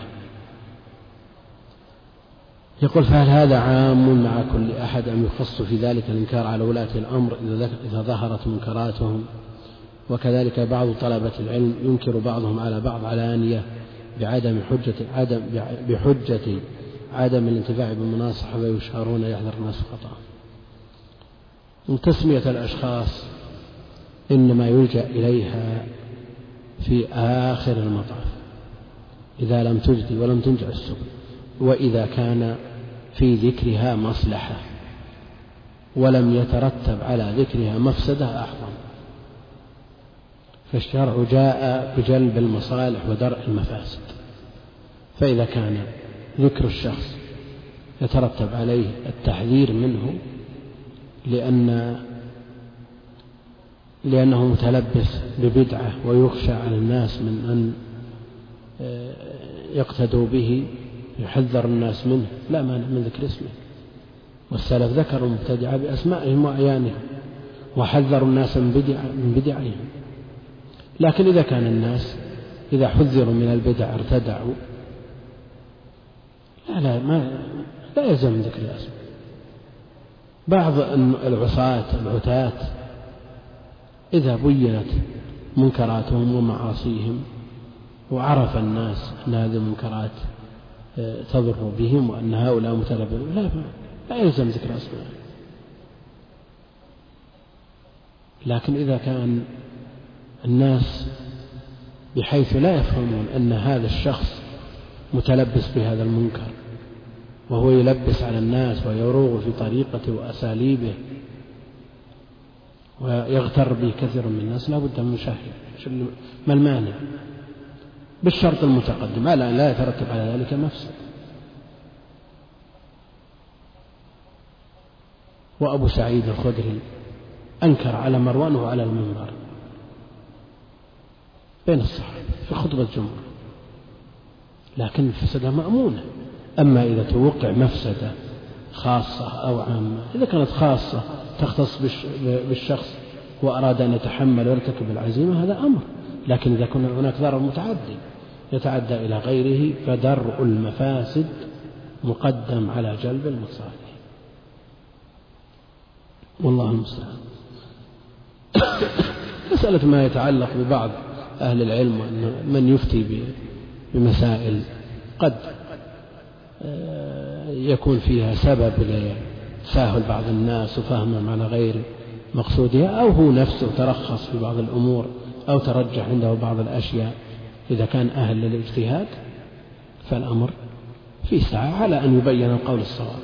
يقول فهل هذا عام مع كل أحد أم يخص في ذلك الإنكار على ولاة الأمر إذا ظهرت منكراتهم؟ وكذلك بعض طلبة العلم ينكر بعضهم على بعض علانية بعدم حجة عدم بحجة عدم الانتفاع بالمناصحة ويشارون يحذر الناس خطأ. من تسمية الأشخاص إنما يلجأ إليها في آخر المطاف إذا لم تجدي ولم تنجع السبل وإذا كان في ذكرها مصلحة ولم يترتب على ذكرها مفسدة أعظم. فالشرع جاء بجلب المصالح ودرء المفاسد. فإذا كان ذكر الشخص يترتب عليه التحذير منه لأن لأنه متلبس ببدعة ويخشى على الناس من أن آه، يقتدوا به يحذر الناس منه. لا مانع من ذكر اسمه. والسلف ذكروا المبتدعة بأسمائهم وأعيانهم وحذروا الناس من بدع من بدعهم. لكن إذا كان الناس إذا حذروا من البدع ارتدعوا لا لا ما لا يلزم ذكر الاسم بعض العصاة العتاة إذا بينت منكراتهم ومعاصيهم وعرف الناس أن هذه المنكرات آه، تضر بهم وأن هؤلاء متلبون لا لا يلزم ذكر أسماء. لكن إذا كان الناس بحيث لا يفهمون أن هذا الشخص متلبس بهذا المنكر وهو يلبس على الناس ويروغ في طريقته وأساليبه ويغتر به كثير من الناس لا بد من مشاهد ما المانع؟ بالشرط المتقدم. لا لا يترتب على ذلك مفسد وأبو سعيد الخدري أنكر على مروان وعلى المنبر. بين الصحابة في خطبة الجمعة. لكن الفسدة مأمونة أما إذا توقع مفسدة خاصة أو عامة. إذا كانت خاصة تختص بالشخص وأراد أن يتحمل ويرتكب العزيمة هذا أمر. لكن إذا كان هناك ضرر متعدي يتعدى إلى غيره فدرء المفاسد مقدم على جلب المصالح. والله المستعان. مسألة ما يتعلق ببعض أهل العلم من يفتي بمسائل قد آه، يكون فيها سبب لتساهل بعض الناس وفهمهم على غير مقصودها أو هو نفسه ترخص في بعض الأمور أو ترجح عنده بعض الأشياء. إذا كان أهل للاجتهاد فالأمر في سعة على أن يبين القول الصواب.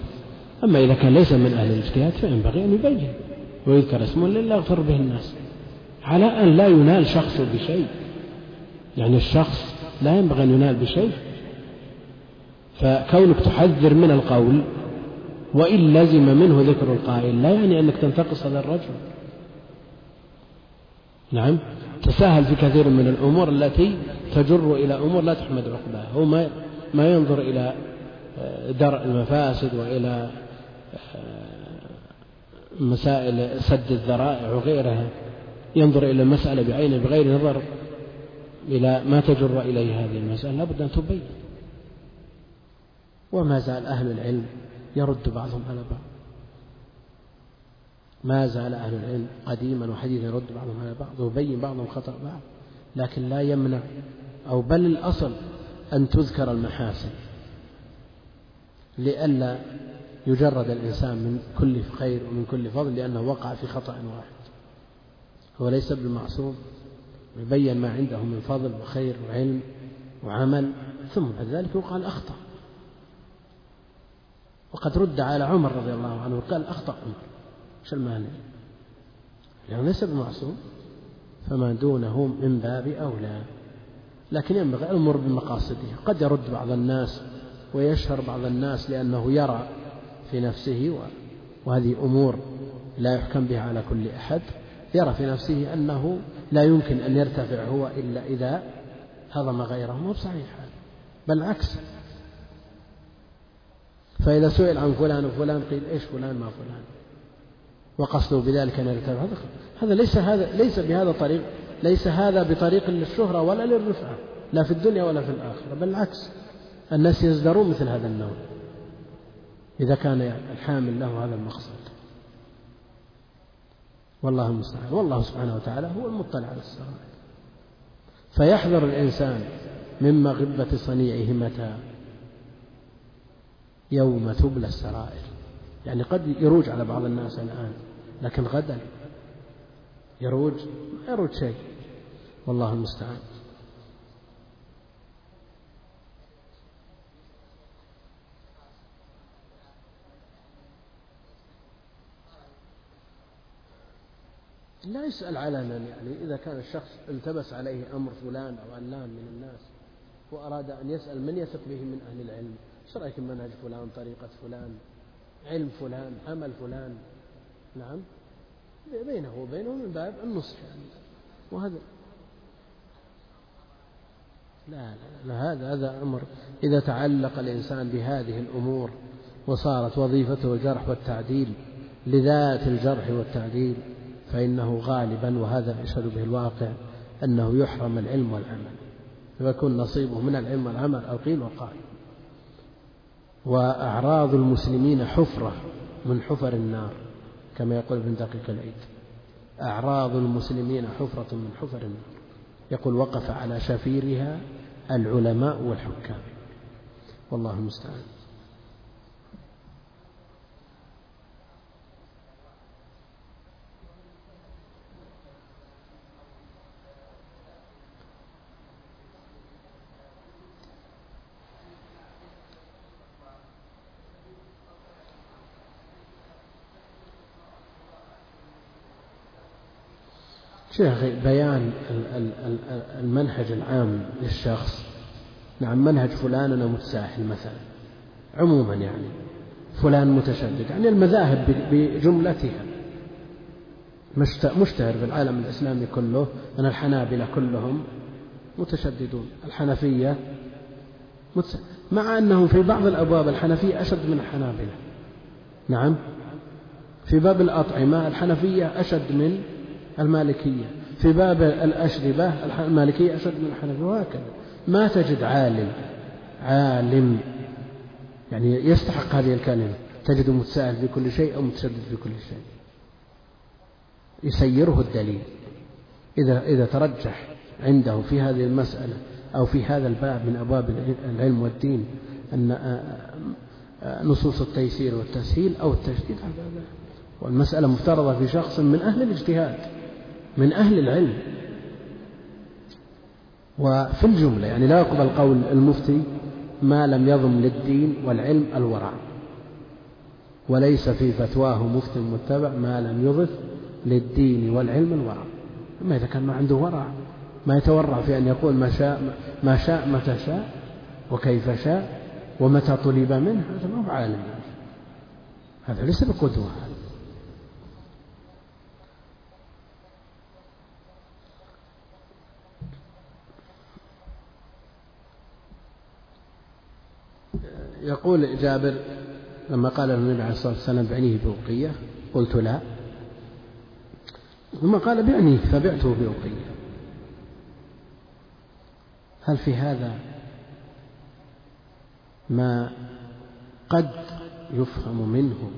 أما إذا كان ليس من أهل الاجتهاد فينبغي أن يبين ويذكر اسمه لله يغفر به الناس. على أن لا ينال شخص بشيء. يعني الشخص لا ينبغي أن ينال بشيء فكونك تحذر من القول وإن لزم منه ذكر القائل لا يعني أنك تنتقص هذا الرجل. نعم. تساهل في كثير من الأمور التي تجر إلى أمور لا تحمد عقباها. هو ما ما ينظر إلى آه، درء المفاسد وإلى آه، مسائل سد الذرائع وغيرها. ينظر إلى المسألة بعينه بغير نظر إلى ما تجر إليه هذه المسألة. لابد أن تبين. وما زال أهل العلم يرد بعضهم على بعض. ما زال أهل العلم قديما وحديثا يرد بعضهم على بعض ويبين بعضهم خطأ بعض لكن لا يمنع أو بل الأصل أن تذكر المحاسن لئلا يجرد الإنسان من كل خير ومن كل فضل لأنه وقع في خطأ واحد. هو ليس بالمعصوم يبين ما عنده من فضل وخير وعلم وعمل ثم بعد ذلك يقال أخطأ. وقد رد على عمر رضي الله عنه وقال أخطأ. عمر إيش المانع؟ يعني ليس بمعصوم فما دونه من باب أولى. لكن ينبغي الأمور بمقاصده. قد يرد بعض الناس ويشهر بعض الناس لأنه يرى في نفسه وهذه أمور لا يحكم بها على كل أحد. يرى في نفسه أنه لا يمكن أن يرتفع هو إلا إذا هضم غيره. مو بصحيح بل العكس فإذا سئل عن فلان وفلان قيل إيش فلان ما فلان وقصده بذلك أن يرتفع هذا ليس هذا ليس بهذا الطريق ليس هذا بطريق للشهرة ولا للرفعة لا في الدنيا ولا في الآخرة بل العكس. الناس يزدرون مثل هذا النوع. إذا كان الحامل له هذا المقصد. والله المستعان. والله سبحانه وتعالى هو المطلع على السرائر. فيحذر الإنسان من مغبة صنيعه متى؟ يوم تبلى السرائر. يعني قد يروج على بعض الناس الآن لكن غدا يروج ما يروج شيء. والله المستعان. لا يسأل علنا يعني إذا كان الشخص التبس عليه أمر فلان أو علان من الناس وأراد أن يسأل من يثق به من أهل العلم؟ إيش رأيك منهج فلان طريقة فلان علم فلان عمل فلان؟ نعم. بينه وبينه من باب النصح يعني. وهذا لا لا, لا هذا هذا أمر. إذا تعلق الإنسان بهذه الأمور وصارت وظيفته الجرح والتعديل لذات الجرح والتعديل فإنه غالبا وهذا يشهد به الواقع أنه يحرم العلم والعمل. فيكون نصيبه من العلم والعمل أو قيل وأعراض المسلمين حفرة من حفر النار كما يقول ابن دقيق العيد. أعراض المسلمين حفرة من حفر النار. يقول وقف على شفيرها العلماء والحكام. والله المستعان. شيخ بيان المنهج العام للشخص. نعم منهج فلان أنا متساهل مثلا. عموما يعني فلان متشدد. يعني المذاهب بجملتها. مشتهر في العالم الإسلامي كله. أن الحنابلة كلهم متشددون. الحنفية مع أنهم في بعض الأبواب الحنفية أشد من الحنابلة. نعم في باب الأطعمة الحنفية أشد من المالكية. في باب الأشربة المالكية أشد من الحنفية وهكذا. ما تجد عالم عالم يعني يستحق هذه الكلمة. تجد متساهل في كل شيء أو متشدد في كل شيء. يسيره الدليل. إذا إذا ترجح عنده في هذه المسألة أو في هذا الباب من أبواب العلم والدين أن نصوص التيسير والتسهيل أو التشديد والمسألة مفترضة في شخص من أهل الاجتهاد. من أهل العلم. وفي الجملة يعني لا يقبل قول المفتي ما لم يضم للدين والعلم الورع. وليس في فتواه مفتي متبع ما لم يضف للدين والعلم الورع. أما إذا كان ما عنده ورع ما يتورع في أن يقول ما شاء ما شاء متى شاء وكيف شاء ومتى طلب منه هذا ما هو عالم. هذا ليس بقدوة. يقول جابر لما قال له النبي عليه الصلاة والسلام بعنيه بوقية قلت لا. ثم قال بعنيه فبعته بوقية. هل في هذا ما قد يفهم منه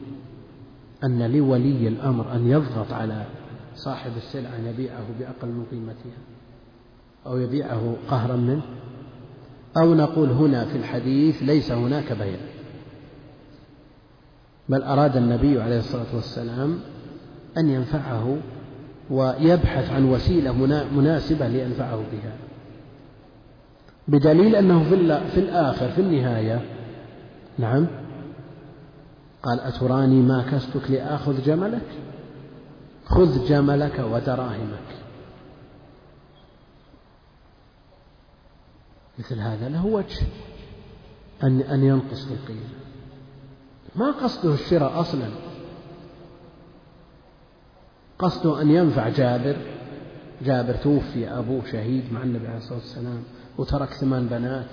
أن لولي الأمر أن يضغط على صاحب السلعة أن يبيعه بأقل من قيمتها أو يبيعه قهرا منه؟ أو نقول هنا في الحديث ليس هناك بيع بل أراد النبي عليه الصلاة والسلام أن ينفعه ويبحث عن وسيلة مناسبة لينفعه بها. بدليل أنه في الآخر في النهاية نعم قال أتراني ما كستك لآخذ جملك؟ خذ جملك ودراهمك. مثل هذا له وجه أن أن ينقص في القيمة. ما قصده الشراء أصلا. قصده أن ينفع جابر. جابر توفي أبوه شهيد مع النبي عليه الصلاة والسلام وترك ثمان بنات.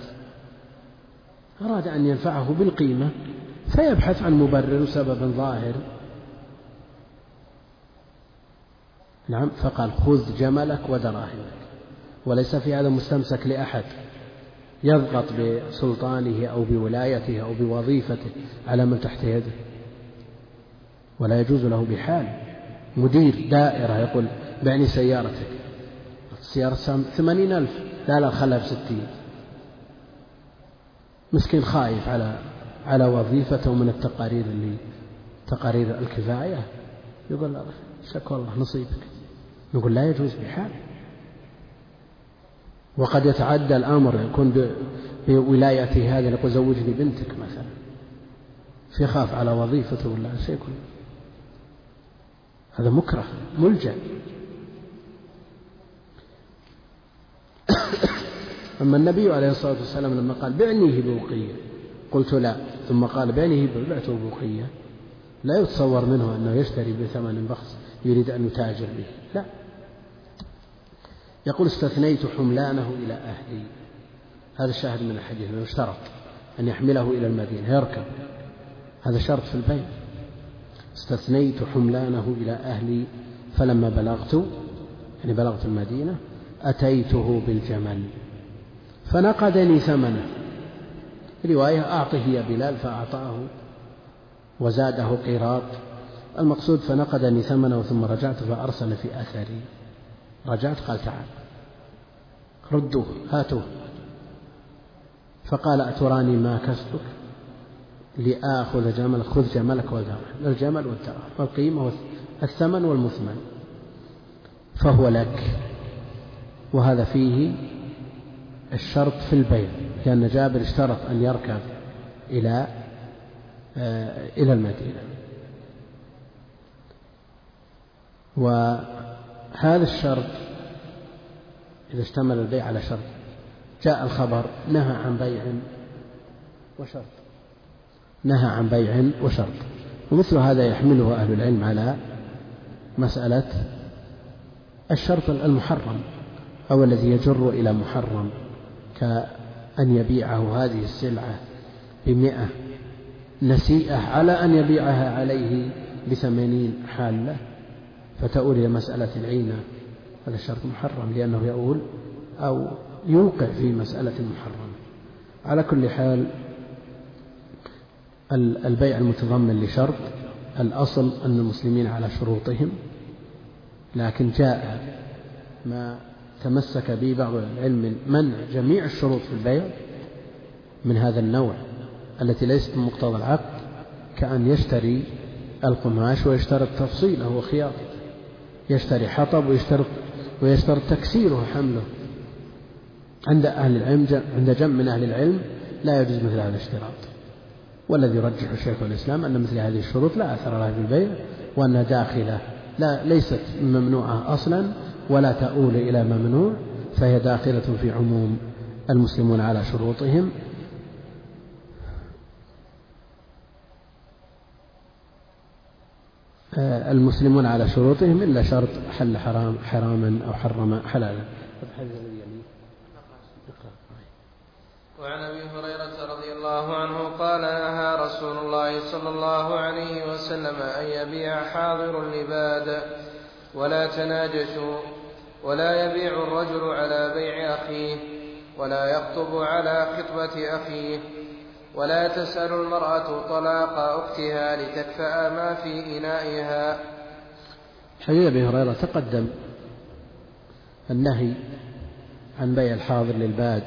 أراد أن ينفعه بالقيمة فيبحث عن مبرر وسبب ظاهر. نعم فقال خذ جملك ودراهمك وليس في هذا مستمسك لأحد. يضغط بسلطانه أو بولايته أو بوظيفته على من تحت يده. ولا يجوز له بحال. مدير دائرة يقول بعني سيارتك. السيارة ثمانين ألف. لا لا خلها بستين. مسكين خايف على على وظيفته من التقارير اللي تقارير الكفاية. يقول شكو الله نصيبك. نقول لا يجوز بحال. وقد يتعدى الأمر يكون بولايته هذه يقول زوجني بنتك مثلا. يخاف على وظيفته ولا شيء هذا مكره ملجأ. أما النبي عليه الصلاة والسلام لما قال بعنيه بوقية قلت لا. ثم قال بعنيه بعته بوقية لا يتصور منه أنه يشتري بثمن بخس يريد أن يتاجر به. لا. يقول استثنيت حملانه إلى أهلي. هذا الشاهد من الحديث أنه اشترط أن يحمله إلى المدينة يركب. هذا شرط في البيع. استثنيت حملانه إلى أهلي فلما بلغت يعني بلغت المدينة أتيته بالجمل. فنقدني ثمنه. رواية أعطه يا بلال فأعطاه وزاده قيراط. المقصود فنقدني ثمنه ثم رجعت فأرسل في أثري. رجعت قال تعال. ردوه هاتوه. فقال أتراني ما كسبك لآخذ جملك خذ جملك والدرهم الجمل والدرهم والقيمة الثمن والمثمن. فهو لك. وهذا فيه الشرط في البيع لأن جابر اشترط أن يركب إلى آه، إلى المدينة. وهذا الشرط إذا اشتمل البيع على شرط. جاء الخبر نهى عن بيع وشرط. نهى عن بيع وشرط. ومثل هذا يحمله أهل العلم على مسألة الشرط المحرم أو الذي يجر إلى محرم كأن يبيعه هذه السلعة بمئة نسيئة على أن يبيعها عليه بثمانين حالة. فتؤول إلى مسألة العينة هذا الشرط محرم لأنه يؤول أو يوقع في مسألة محرمة على كل حال البيع المتضمن لشرط الأصل أن المسلمين على شروطهم لكن جاء ما تمسك به بعض العلم منع جميع الشروط في البيع من هذا النوع التي ليست من مقتضى العقد كأن يشتري القماش ويشترط تفصيله وخياطه يشتري حطب ويشترط ويشترط تكسيره وحمله. عند أهل العلم عند جمع من أهل العلم لا يجوز مثل هذا الاشتراط. والذي يرجح الشيخ الإسلام أن مثل هذه الشروط لا أثر لها في البيع وأنها داخلة لا ليست ممنوعة أصلا ولا تؤول إلى ممنوع فهي داخلة في عموم المسلمون على شروطهم. المسلمون على شروطهم إلا شرط حل حرام حراما أو حرم حلالا. وعن أبي هريرة رضي الله عنه قال نهى رسول الله صلى الله عليه وسلم أن يبيع حاضر لباد ولا تناجشوا ولا يبيع الرجل على بيع أخيه ولا يخطب على خطبة أخيه. ولا تسأل المرأة طلاق أختها لتكفأ ما في إنائها. حديث أبي هريرة تقدم النهي عن بيع الحاضر للباد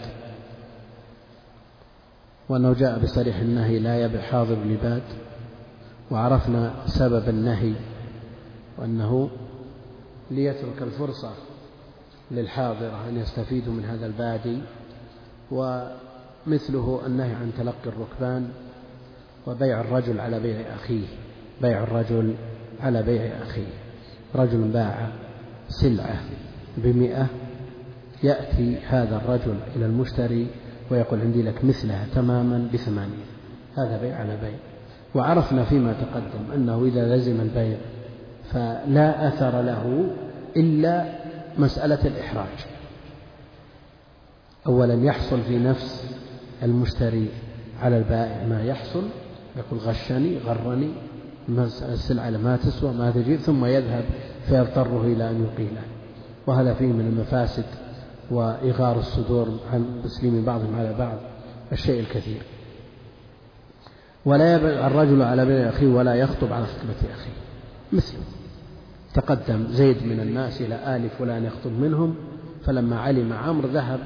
وأنه جاء بصريح النهي لا يبع حاضر لباد وعرفنا سبب النهي وأنه ليترك الفرصة للحاضرة أن يستفيدوا من هذا البادي ومثله النهي عن تلقي الركبان وبيع الرجل على بيع أخيه بيع الرجل على بيع أخيه. رجل باع سلعة بمئة يأتي هذا الرجل إلى المشتري ويقول عندي لك مثلها تماما بثمانية هذا بيع على بيع. وعرفنا فيما تقدم أنه إذا لزم البيع فلا أثر له إلا مسألة الإحراج. أولا يحصل في نفس المشتري على البائع ما يحصل يقول غشني غرني السلعة ما تسوى ما تجيب ثم يذهب فيضطره إلى أن يقيله وهذا فيه من المفاسد وإغار الصدور عن تسليم بعضهم على بعض الشيء الكثير. ولا يبع الرجل على بني أخيه ولا يخطب على خطبة أخيه. مثل تقدم زيد من الناس إلى آل فلان يخطب منهم فلما علم عمرو ذهب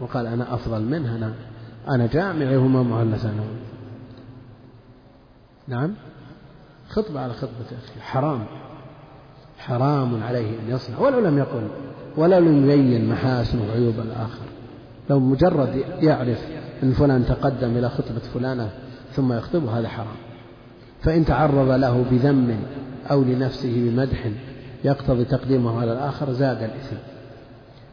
وقال أنا أفضل منه أنا أنا جامعهما مؤنثان نعم. خطبة على خطبة أخيه حرام. حرام عليه أن يصنع. ولو لم يقل. ولو لم يبين محاسن وعيوب الآخر. لو مجرد يعرف أن فلان تقدم إلى خطبة فلانة ثم يخطبه هذا حرام. فإن تعرض له بذم أو لنفسه بمدح يقتضي تقديمه على الآخر زاد الإثم.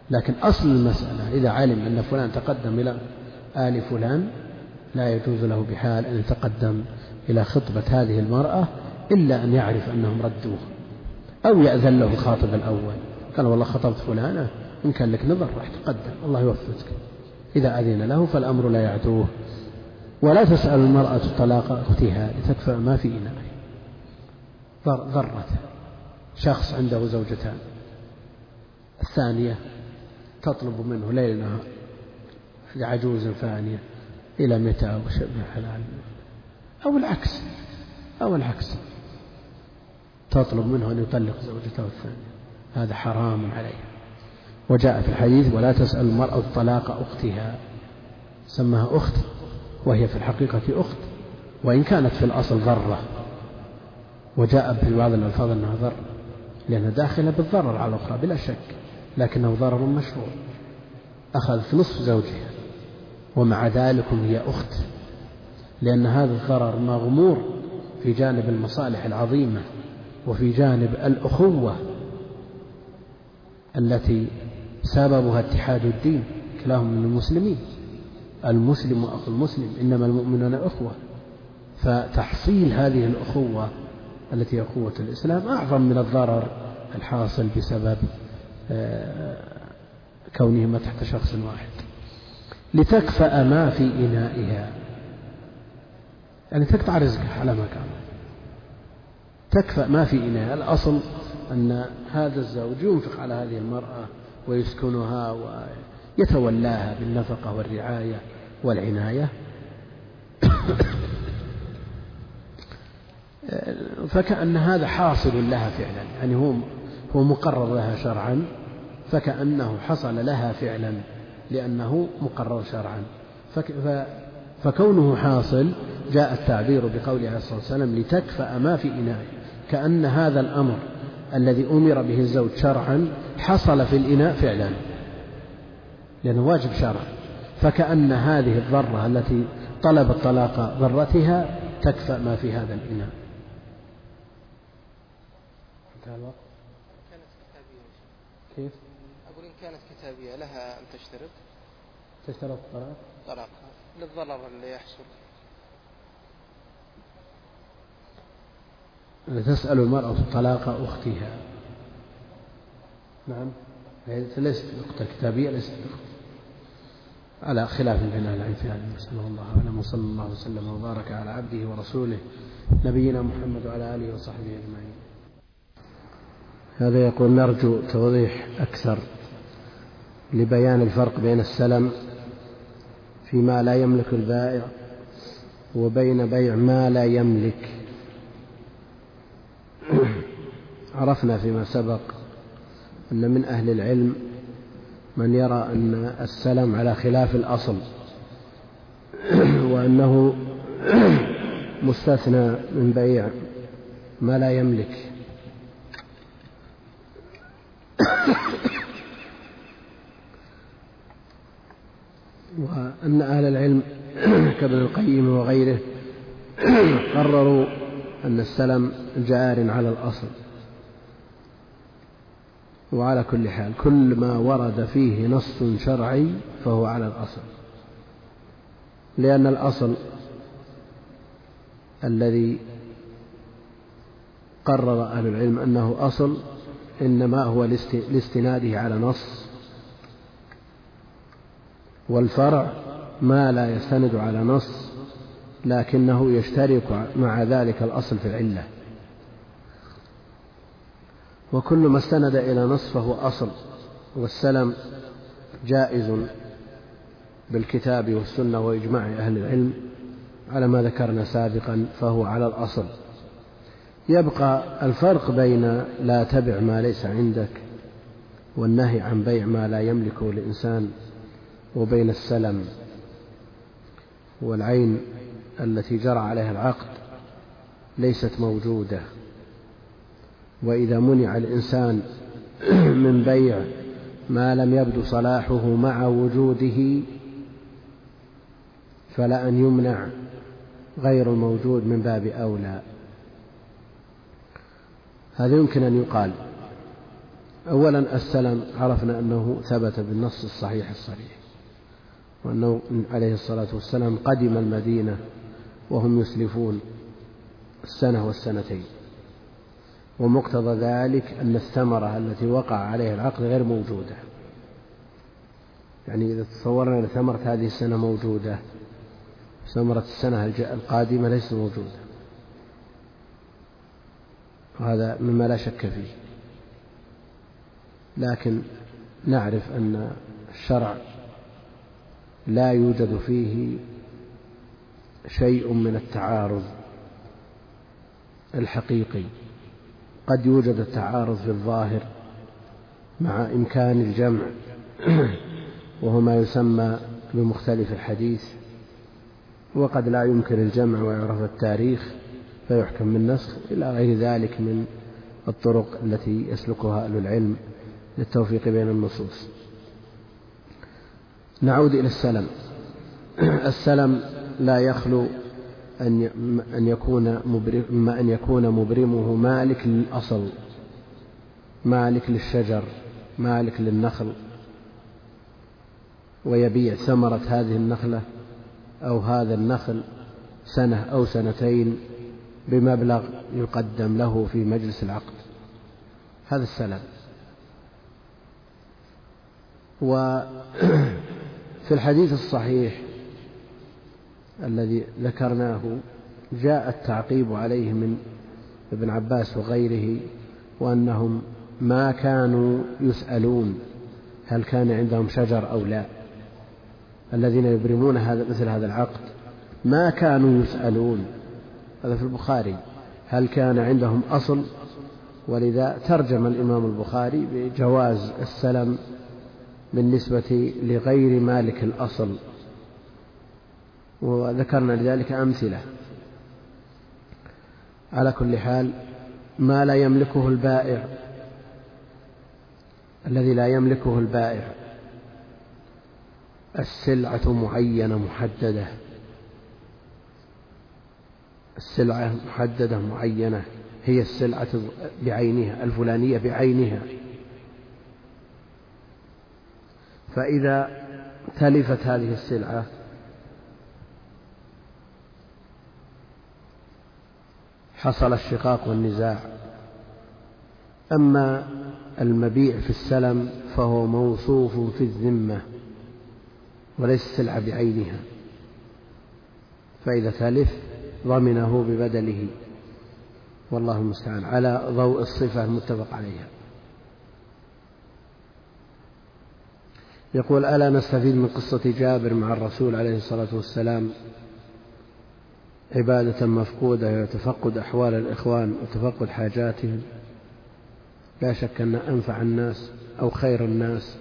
لكن أصل المسألة إذا علم أن فلان تقدم إلى آل فلان لا يجوز له بحال أن يتقدم إلى خطبة هذه المرأة إلا أن يعرف أنهم ردوه أو يأذن له الخاطب الأول. قال والله خطبت فلانة إن كان لك نظر راح تقدم الله يوفقك. إذا أذن له فالأمر لا يعدوه. ولا تسأل المرأة طلاق أختها لتكفأ ما في إنائه ضرته شخص عنده زوجتان. الثانية تطلب منه ليل نهار لعجوز فانية إلى متى وشبه حلال أو العكس أو العكس. تطلب منه أن يطلق زوجته الثانية. هذا حرام عليه. وجاء في الحديث ولا تسأل المرأة طلاق أختها. سماها أخت وهي في الحقيقة أخت وإن كانت في الأصل ذرة وجاء في بعض الألفاظ أنها ذرة لأنها داخلة بالضرر على الأخرى بلا شك لكنه ضرر مشروع. أخذت نصف زوجها. ومع ذلك هي أخت. لأن هذا الضرر مغمور في جانب المصالح العظيمة وفي جانب الأخوة التي سببها اتحاد الدين كلاهم من المسلمين. المسلم أخو المسلم إنما المؤمنون أخوة. فتحصيل هذه الأخوة التي هي أخوة الإسلام أعظم من الضرر الحاصل بسبب آه، كونهما تحت شخص واحد. لتكفأ ما في إنائها. يعني تقطع رزقها على ما كان. تكفأ ما في إنائها. الأصل أن هذا الزوج ينفق على هذه المرأة ويسكنها ويتولاها بالنفقة والرعاية والعناية. فكأن هذا حاصل لها فعلا. يعني هو هو مقرر لها شرعا. فكأنه حصل لها فعلا. لأنه مقرر شرعا. فكونه حاصل جاء التعبير بقوله عليه الصلاة والسلام لتكفأ ما في إنائه كأن هذا الأمر الذي أمر به الزوج شرعا حصل في الإناء فعلا. لأنه واجب شرع. فكأن هذه الذرة التي طلبت طلاق ذرتها تكفأ ما في هذا الإناء. انتهى الوقت؟ كيف؟ أقول إن كانت كتابية لها أن تشترط؟ تشترط الطلاق؟ طلاق. للضرر اللي يحصل. تسأل المرأة طلاق أختها. نعم. ليست أختها كتابية ليست أختها على خلاف بين أهل العلم في هذا المسألة والله أعلم وصلى الله وسلم وبارك على عبده ورسوله. نبينا محمد وعلى آله وصحبه أجمعين. هذا يقول نرجو توضيح أكثر. لبيان الفرق بين السلم فيما لا يملك البائع وبين بيع ما لا يملك. عرفنا فيما سبق أن من أهل العلم من يرى أن السلم على خلاف الأصل وأنه مستثنى من بيع ما لا يملك. وأن أهل العلم كابن القيم وغيره قرروا أن السلم جار على الأصل. وعلى كل حال كل ما ورد فيه نص شرعي فهو على الأصل. لأن الأصل الذي قرر أهل العلم أنه أصل إنما هو لاستناده على نص والفرع ما لا يستند على نص لكنه يشترك مع ذلك الأصل في العلة. وكل ما استند إلى نص فهو أصل والسلم جائز بالكتاب والسنة وإجماع أهل العلم على ما ذكرنا سابقا فهو على الأصل. يبقى الفرق بين لا تبع ما ليس عندك والنهي عن بيع ما لا يملكه الإنسان وبين السلم والعين التي جرى عليها العقد ليست موجودة. وإذا منع الإنسان من بيع ما لم يبدو صلاحه مع وجوده فلا أن يمنع غير الموجود من باب أولى. هذا يمكن أن يقال. اولا السلم عرفنا أنه ثبت بالنص الصحيح الصريح. وأنه عليه الصلاة والسلام قدم المدينة وهم يسلفون السنة والسنتين. ومقتضى ذلك أن الثمرة التي وقع عليها العقد غير موجودة. يعني إذا تصورنا أن ثمرة هذه السنة موجودة ثمرة السنة القادمة ليست موجودة. وهذا مما لا شك فيه. لكن نعرف أن الشرع لا يوجد فيه شيء من التعارض الحقيقي. قد يوجد التعارض في الظاهر مع إمكان الجمع وهو ما يسمى بمختلف الحديث وقد لا يمكن الجمع ويعرف التاريخ فيحكم بالنسخ إلى غير ذلك من الطرق التي يسلكها أهل العلم للتوفيق بين النصوص. نعود إلى السلم. السلم لا يخلو أن أن يكون مبرم أن يكون مبرمه مالك للأصل مالك للشجر مالك للنخل. ويبيع ثمرة هذه النخلة أو هذا النخل سنة أو سنتين بمبلغ يقدم له في مجلس العقد. هذا السلام و في الحديث الصحيح الذي ذكرناه جاء التعقيب عليه من ابن عباس وغيره وأنهم ما كانوا يسألون هل كان عندهم شجر أو لا. الذين يبرمون هذا مثل هذا العقد ما كانوا يسألون. هذا في البخاري. هل كان عندهم أصل؟ ولذا ترجم الإمام البخاري بجواز السلم بالنسبة لغير مالك الأصل. وذكرنا لذلك أمثلة. على كل حال ما لا يملكه البائع الذي لا يملكه البائع السلعة معينة محددة. السلعة محددة معينة هي السلعة بعينها الفلانية بعينها. فإذا تلفت هذه السلعة حصل الشقاق والنزاع. أما المبيع في السلم فهو موصوف في الذمة وليس السلعة بعينها. فإذا تلف ضمنه ببدله. والله المستعان. على ضوء الصفة المتفق عليها. يقول ألا نستفيد من قصة جابر مع الرسول عليه الصلاة والسلام؟ عبادة مفقودة وتفقد أحوال الإخوان وتفقد حاجاتهم. لا شك أن أنفع الناس أو خير الناس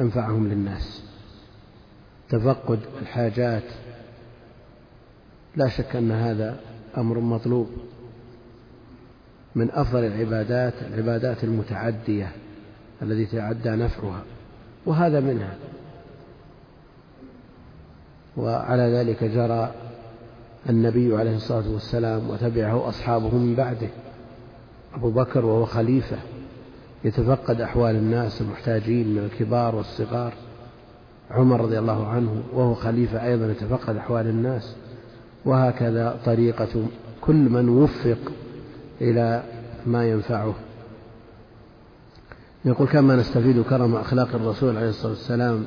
أنفعهم للناس. تفقد الحاجات لا شك أن هذا أمر مطلوب. من أفضل العبادات العبادات المتعدية التي يتعدى نفعها. وهذا منها. وعلى ذلك جرى النبي عليه الصلاة والسلام وتبعه أصحابه من بعده أبو بكر وهو خليفة يتفقد أحوال الناس المحتاجين من الكبار والصغار عمر رضي الله عنه وهو خليفة أيضا يتفقد أحوال الناس وهكذا طريقة كل من وفق إلى ما ينفعه. يقول كما نستفيد كرم أخلاق الرسول عليه الصلاة والسلام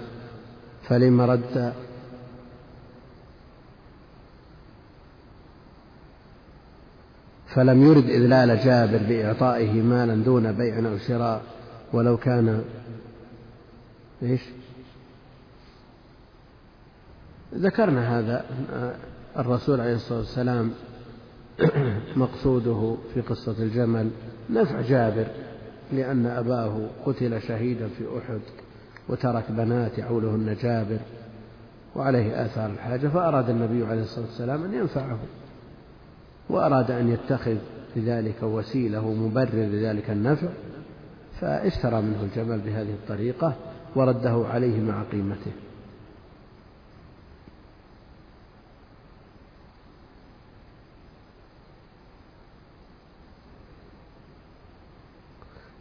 فلما رد؟ فلم يرد إذلال جابر بإعطائه مالا دون بيع أو شراء ولو كان إيش؟ ذكرنا هذا الرسول عليه الصلاة والسلام مقصوده في قصة الجمل. نفع جابر. لأن أباه قتل شهيدا في أحد وترك بنات يعولهن جابر وعليه آثار الحاجة فأراد النبي عليه الصلاة والسلام أن ينفعه وأراد أن يتخذ لذلك وسيلة مبرر لذلك النفع فاشترى منه الجمل بهذه الطريقة ورده عليه مع قيمته.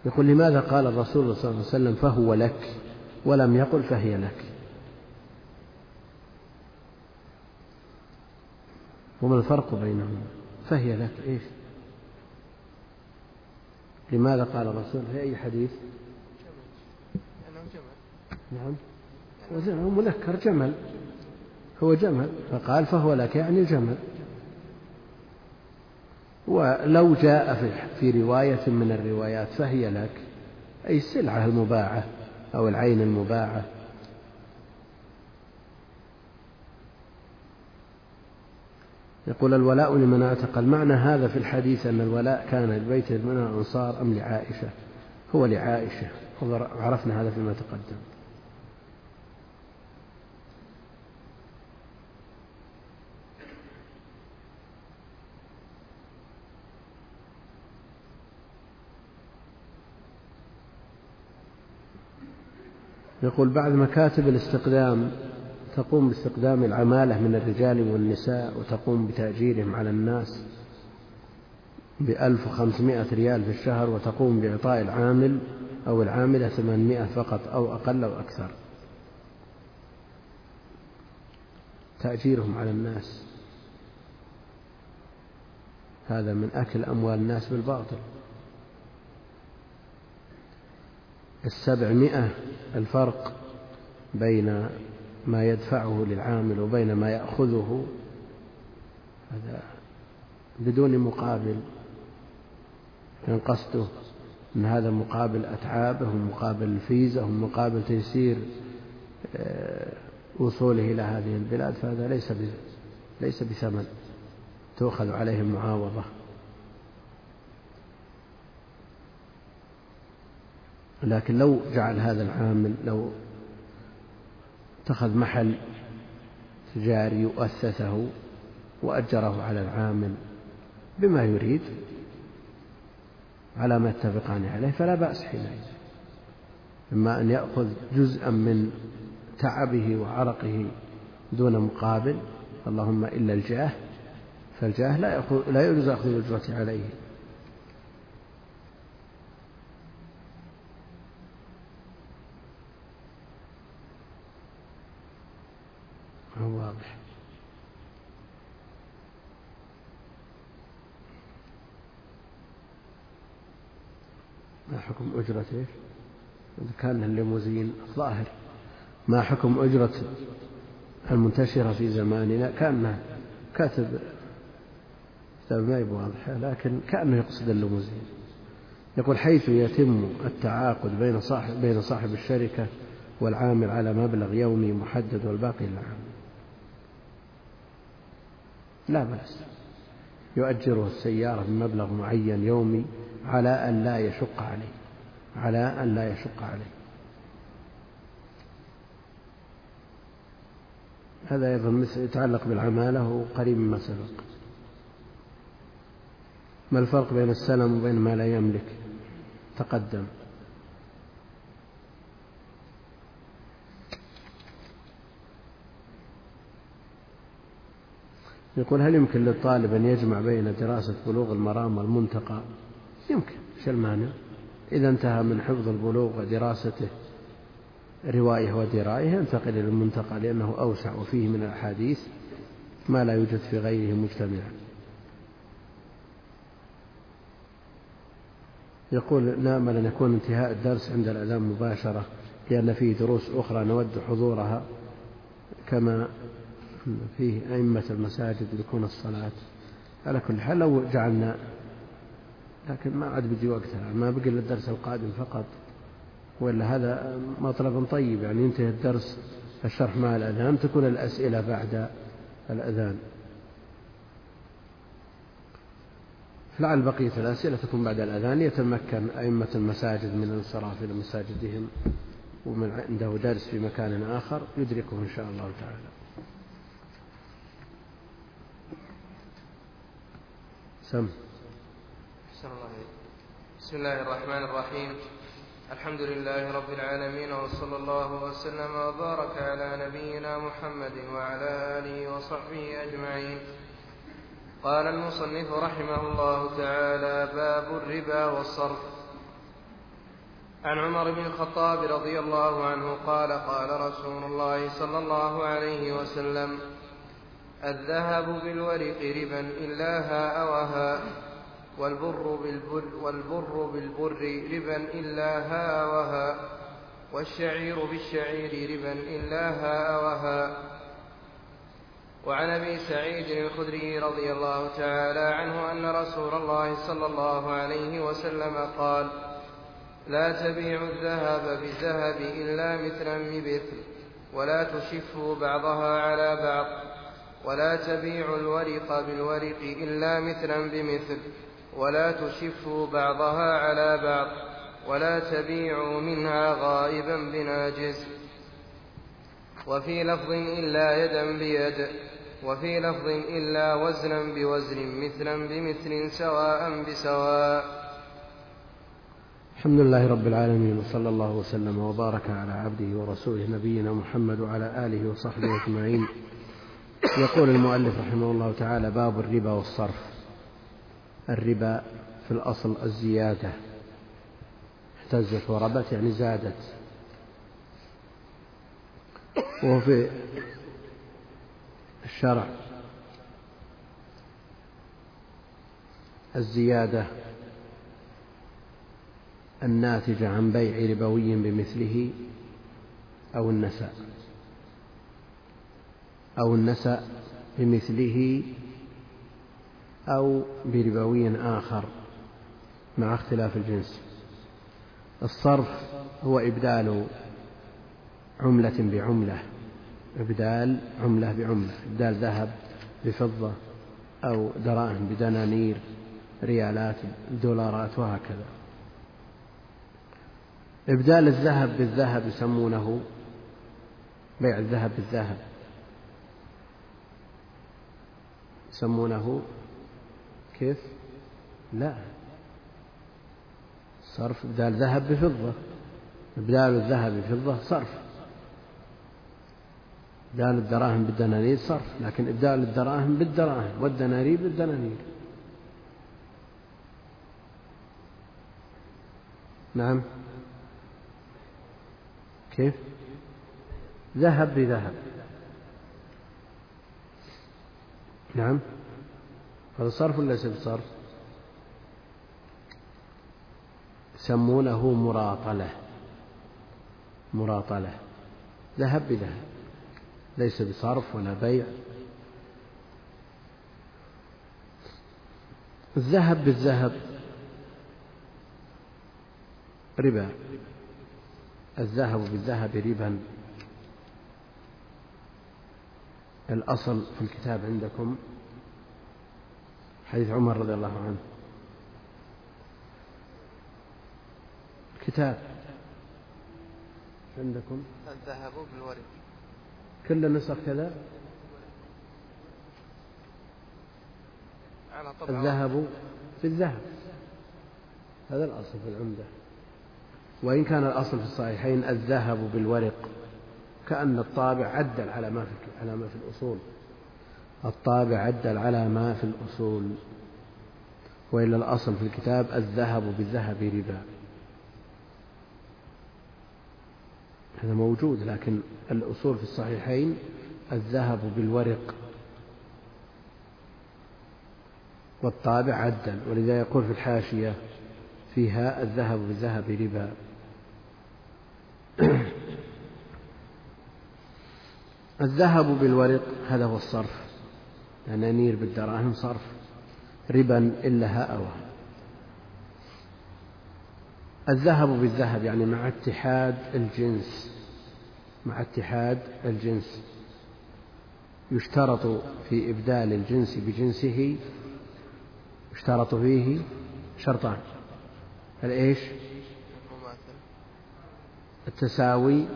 يقول لماذا قال الرسول صلى الله عليه وسلم فهو لك ولم يقل فهي لك؟ وما الفرق بينهما؟ فهي لك إيش؟ لماذا قال الرسول؟ في أي حديث؟ نعم. هو منكر جمل. هو جمل فقال فهو لك يعني جمل ولو جاء في رواية من الروايات فهي لك أي السلعة المباعة أو العين المباعة. يقول الولاء لمن اعتق المعنى هذا في الحديث أن الولاء كان لبيت من الأنصار أم لعائشة؟ هو لعائشة وعرفنا هذا فيما تقدم. يقول بعد مكاتب الاستقدام تقوم باستقدام العمالة من الرجال والنساء وتقوم بتأجيرهم على الناس بألف وخمسمائة ريال في الشهر وتقوم بإعطاء العامل أو العاملة ثمانمائة فقط أو أقل أو أكثر. تأجيرهم على الناس. هذا من أكل أموال الناس بالباطل. السبعمائة الفرق بين ما يدفعه للعامل وبين ما يأخذه. هذا بدون مقابل. كان قصده أن هذا مقابل أتعابه ومقابل الفيزة ومقابل تيسير آه، وصوله إلى هذه البلاد فهذا ليس ليس بثمن. تؤخذ عليه المعاوضة لكن لو جعل هذا العامل لو اتخذ محل تجاري وأسسه وأجره على العامل بما يريد على ما يتفقان عليه فلا بأس حينئذ. إما أن يأخذ جزءا من تعبه وعرقه دون مقابل اللهم إلا الجاه فالجاه لا يجوز أخذ الأجرة عليه. واضح. ما حكم إيش؟ إذا كان الليموزين ظاهر ما حكم أجرة المنتشرة في زماننا؟ كأنه كاتب كتاب ما واضحة لكن كأنه يقصد الليموزين. يقول حيث يتم التعاقد بين صاحب بين صاحب الشركة والعامل على مبلغ يومي محدد والباقي للعامل. لا بأس. يؤجره السيارة بمبلغ معين يومي على أن لا يشق عليه. على أن لا يشق عليه. هذا أيضا يتعلق بالعمالة وقريب مما سبق. ما الفرق بين السلم وبين ما لا يملك؟ تقدم. يقول هل يمكن للطالب أن يجمع بين دراسة بلوغ المرام والمنتقى؟ يمكن إيش المانع؟ إذا انتهى من حفظ البلوغ ودراسته رواية ودراية ينتقل إلى المنتقى لأنه أوسع وفيه من الأحاديث ما لا يوجد في غيره مجتمعا يقول نامل أن يكون انتهاء الدرس عند الأذان مباشرة لأن فيه دروس أخرى نود حضورها كما فيه أئمة المساجد يكون الصلاة. على كل حال لو جعلنا لكن ما عاد بيجي وقتها. ما بقي إلا الدرس القادم فقط. ولا هذا مطلب طيب يعني ينتهي الدرس الشرح مع الأذان تكون الأسئلة بعد الأذان. لعل بقية الأسئلة تكون بعد الأذان. يتمكن أئمة المساجد من الانصراف إلى مساجدهم ومن عنده درس في مكان آخر يدركه إن شاء الله تعالى. سم بسم الله الرحمن الرحيم. الحمد لله رب العالمين وصلى الله وسلم وبارك على نبينا محمد وعلى آله وصحبه أجمعين. قال المصنف رحمه الله تعالى باب الربا والصرف. عن عمر بن الخطاب رضي الله عنه قال قال رسول الله صلى الله عليه وسلم الذهب بالورق ربا إلا هاء وهاء والبر بالبر, والبر بالبر ربا إلا هاء وهاء والشعير بالشعير ربا إلا هاء وهاء. وعن أبي سعيد الخدري رضي الله تعالى عنه أن رسول الله صلى الله عليه وسلم قال لا تبيعوا الذهب بالذهب إلا مثلا بمثل ولا تشفوا بعضها على بعض. ولا تبيعوا الورق بالورق إلا مثلا بمثل ولا تشفوا بعضها على بعض ولا تبيعوا منها غائبا بناجز وفي لفظ إلا يدا بيد وفي لفظ إلا وزنا بوزن مثلا بمثل سواء بسواء. الحمد لله رب العالمين وصلى الله وسلم وبارك على عبده ورسوله نبينا محمد وعلى آله وصحبه أجمعين. يقول المؤلف رحمه الله تعالى باب الربا والصرف. الربا في الأصل الزيادة. اهتزت وربت يعني زادت. وفي الشرع الزيادة الناتجة عن بيع ربوي بمثله أو النساء. أو النساء بمثله أو بربوي آخر مع اختلاف الجنس. الصرف هو إبدال عملة بعملة إبدال عملة بعملة إبدال ذهب بفضة أو دراهم بدنانير ريالات دولارات وهكذا. إبدال الذهب بالذهب يسمونه بيع الذهب بالذهب. يسمونه كيف؟ لا. صرف إبدال ذهب بفضة. إبدال الذهب بفضة صرف. إبدال الدراهم بالدنانير صرف لكن إبدال الدراهم بالدراهم والدنانير بالدنانير. نعم. كيف؟ ذهب بذهب. نعم. هذا صرف ولا ليس بصرف؟ يسمونه مراطلة. مراطلة. ذهب بذهب. ليس بصرف ولا بيع. الذهب بالذهب. ربا. الذهب بالذهب ربا. الأصل في الكتاب عندكم؟ حديث عمر رضي الله عنه. كتاب عندكم؟ الذهب بالورد كل النسخ كذا؟ على طبع الذهب في الذهب. هذا الأصل في العمدة. وإن كان الأصل في الصحيحين الذهب بالورق كأن الطابع عدل على ما في على ما في الأصول. الطابع عدل على ما في الأصول. وإلا الأصل في الكتاب الذهب بالذهب ربا. هذا موجود لكن الأصول في الصحيحين الذهب بالورق. والطابع عدل ولذا يقول في الحاشية فيها الذهب بالذهب ربا. الذهب بالورق هذا هو الصرف. دنانير بالدراهم صرف. ربا إلا هاء الذهب بالذهب يعني مع اتحاد الجنس. مع اتحاد الجنس. يشترط في إبدال الجنس بجنسه. يشترط فيه شرطان. الإيش التساوي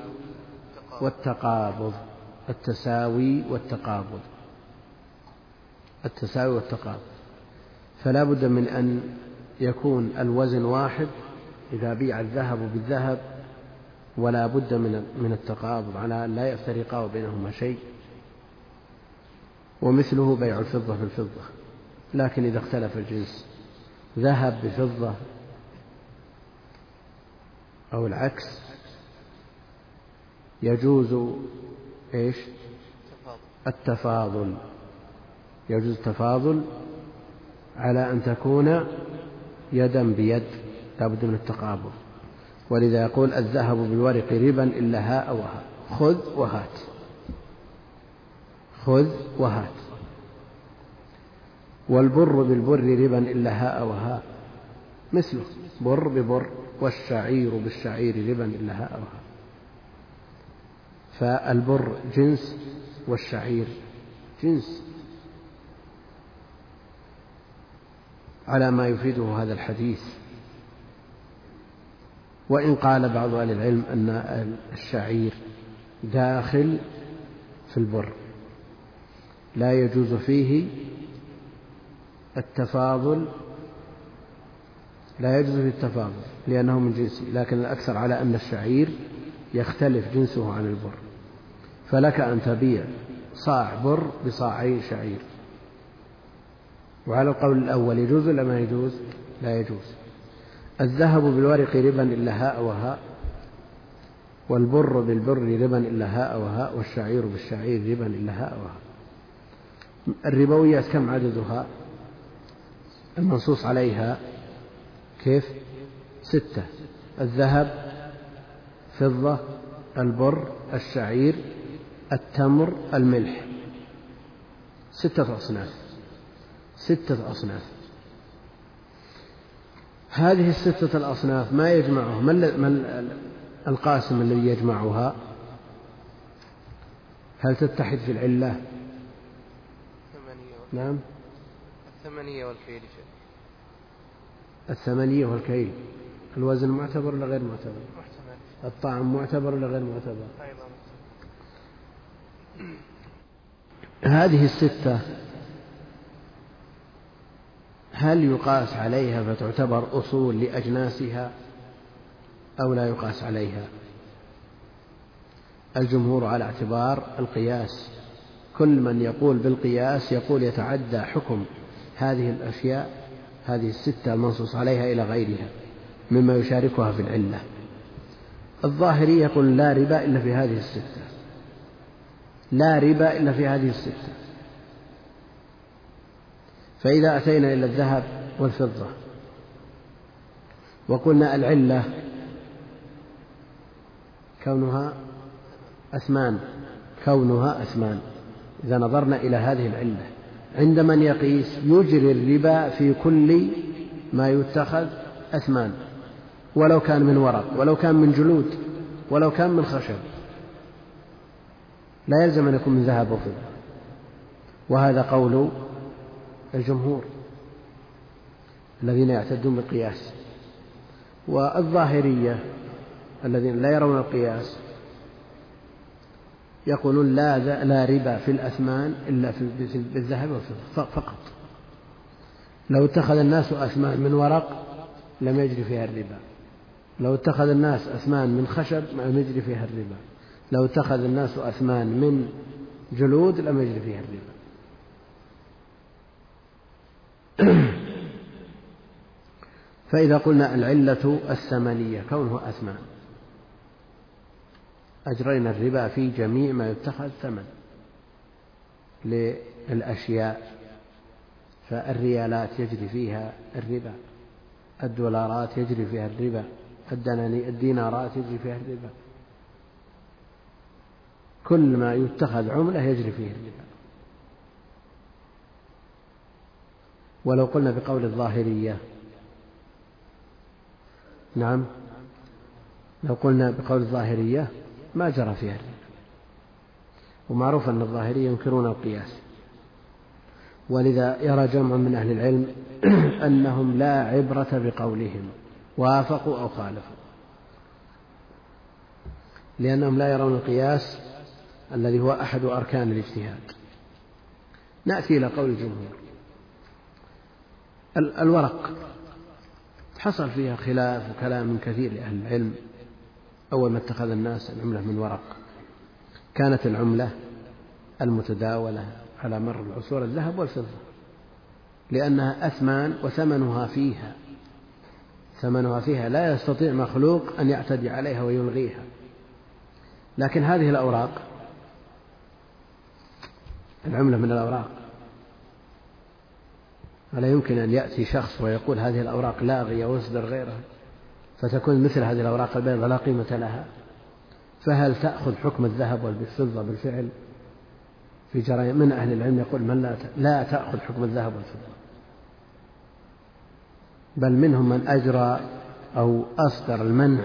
والتقابض. التساوي والتقابض. التساوي والتقابض. فلا بد من أن يكون الوزن واحد إذا بيع الذهب بالذهب ولا بد من من التقابض على أن لا يفترقا بينهما شيء. ومثله بيع الفضة بالفضة لكن إذا اختلف الجنس ذهب بفضة أو العكس يجوز إيش؟ التفاضل. يجوز التفاضل على أن تكون يدا بيد لا بد من التقابض ولذا يقول الذهب بالورق ربا إلا هاء وهاء خذ وهات. خذ وهات. والبر بالبر ربا إلا هاء وهاء مثله بر ببر والشعير بالشعير ربا إلا هاء وهاء فالبر جنس والشعير جنس على ما يفيده هذا الحديث. وإن قال بعض أهل العلم أن الشعير داخل في البر لا يجوز فيه التفاضل لا يجوز فيه التفاضل لأنه من جنسه لكن الأكثر على أن الشعير يختلف جنسه عن البر. فلك أن تبيع صاع بر بصاعي شعير. وعلى القول الأول يجوز ولا ما يجوز؟ لا يجوز. الذهب بالورق ربا إلا هاء وهاء والبر بالبر ربا إلا هاء وهاء والشعير بالشعير ربا إلا هاء وهاء. الربويات كم عددها؟ المنصوص عليها كيف؟ ستة. الذهب فضة البر الشعير التمر الملح. ستة أصناف. ستة أصناف. هذه الستة الأصناف ما يجمعها؟ ما القاسم الذي يجمعها؟ هل تتحد في العلة؟ نعم. الثمانية والكيل الثمانية والكيل. الوزن معتبر ولا غير معتبر؟ الطعم معتبر ولا غير معتبر؟ أيضا. هذه الستة هل يقاس عليها فتعتبر أصول لأجناسها أو لا يقاس عليها؟ الجمهور على اعتبار القياس. كل من يقول بالقياس يقول يتعدى حكم هذه الأشياء هذه الستة المنصوص عليها إلى غيرها مما يشاركها في العلة. الظاهري يقول لا ربا إلا في هذه الستة. لا ربا إلا في هذه الستة. فإذا أتينا إلى الذهب والفضة وقلنا العلة كونها أثمان كونها أثمان. إذا نظرنا إلى هذه العلة. عند من يقيس يجري الربا في كل ما يتخذ أثمان. ولو كان من ورق ولو كان من جلود ولو كان من خشب. لا يلزم أن يكون من ذهب وفضة وهذا قول الجمهور الذين يعتدون بالقياس. والظاهرية الذين لا يرون القياس يقولون لا لا ربا في الأثمان إلا في بالذهب والفضة فقط. لو اتخذ الناس أثمان من ورق لم يجري فيها الربا. لو اتخذ الناس أثمان من خشب لم يجري فيها الربا. لو اتخذ الناس أثمان من جلود لم يجري فيها الربا. فإذا قلنا العلة الثمنية كونه أثمان. أجرينا الربا في جميع ما يتخذ ثمن للأشياء فالريالات يجري فيها الربا الدولارات يجري فيها الربا الدينارات يجري فيها الربا. كل ما يتخذ عملة يجري فيه الربا. ولو قلنا بقول الظاهرية. نعم. لو قلنا بقول الظاهرية ما جرى فيها الربا. ومعروف أن الظاهرية ينكرون القياس. ولذا يرى جمع من أهل العلم أنهم لا عبرة بقولهم وافقوا أو خالفوا. لأنهم لا يرون القياس الذي هو أحد أركان الاجتهاد. نأتي إلى قول الجمهور. الورق. حصل فيها خلاف وكلام كثير لأهل العلم. أول ما اتخذ الناس العملة من ورق. كانت العملة المتداولة على مر العصور الذهب والفضة. لأنها أثمان وثمنها فيها. ثمنها فيها. لا يستطيع مخلوق أن يعتدي عليها ويلغيها. لكن هذه الأوراق العملة من الأوراق. ولا يمكن أن يأتي شخص ويقول هذه الأوراق لاغية ويصدر غيرها. فتكون مثل هذه الأوراق البيضاء لا قيمة لها. فهل تأخذ حكم الذهب والفضة بالفعل؟ في جرائم من أهل العلم يقول من لا لا تأخذ حكم الذهب والفضة. بل منهم من أجرى أو أصدر المنع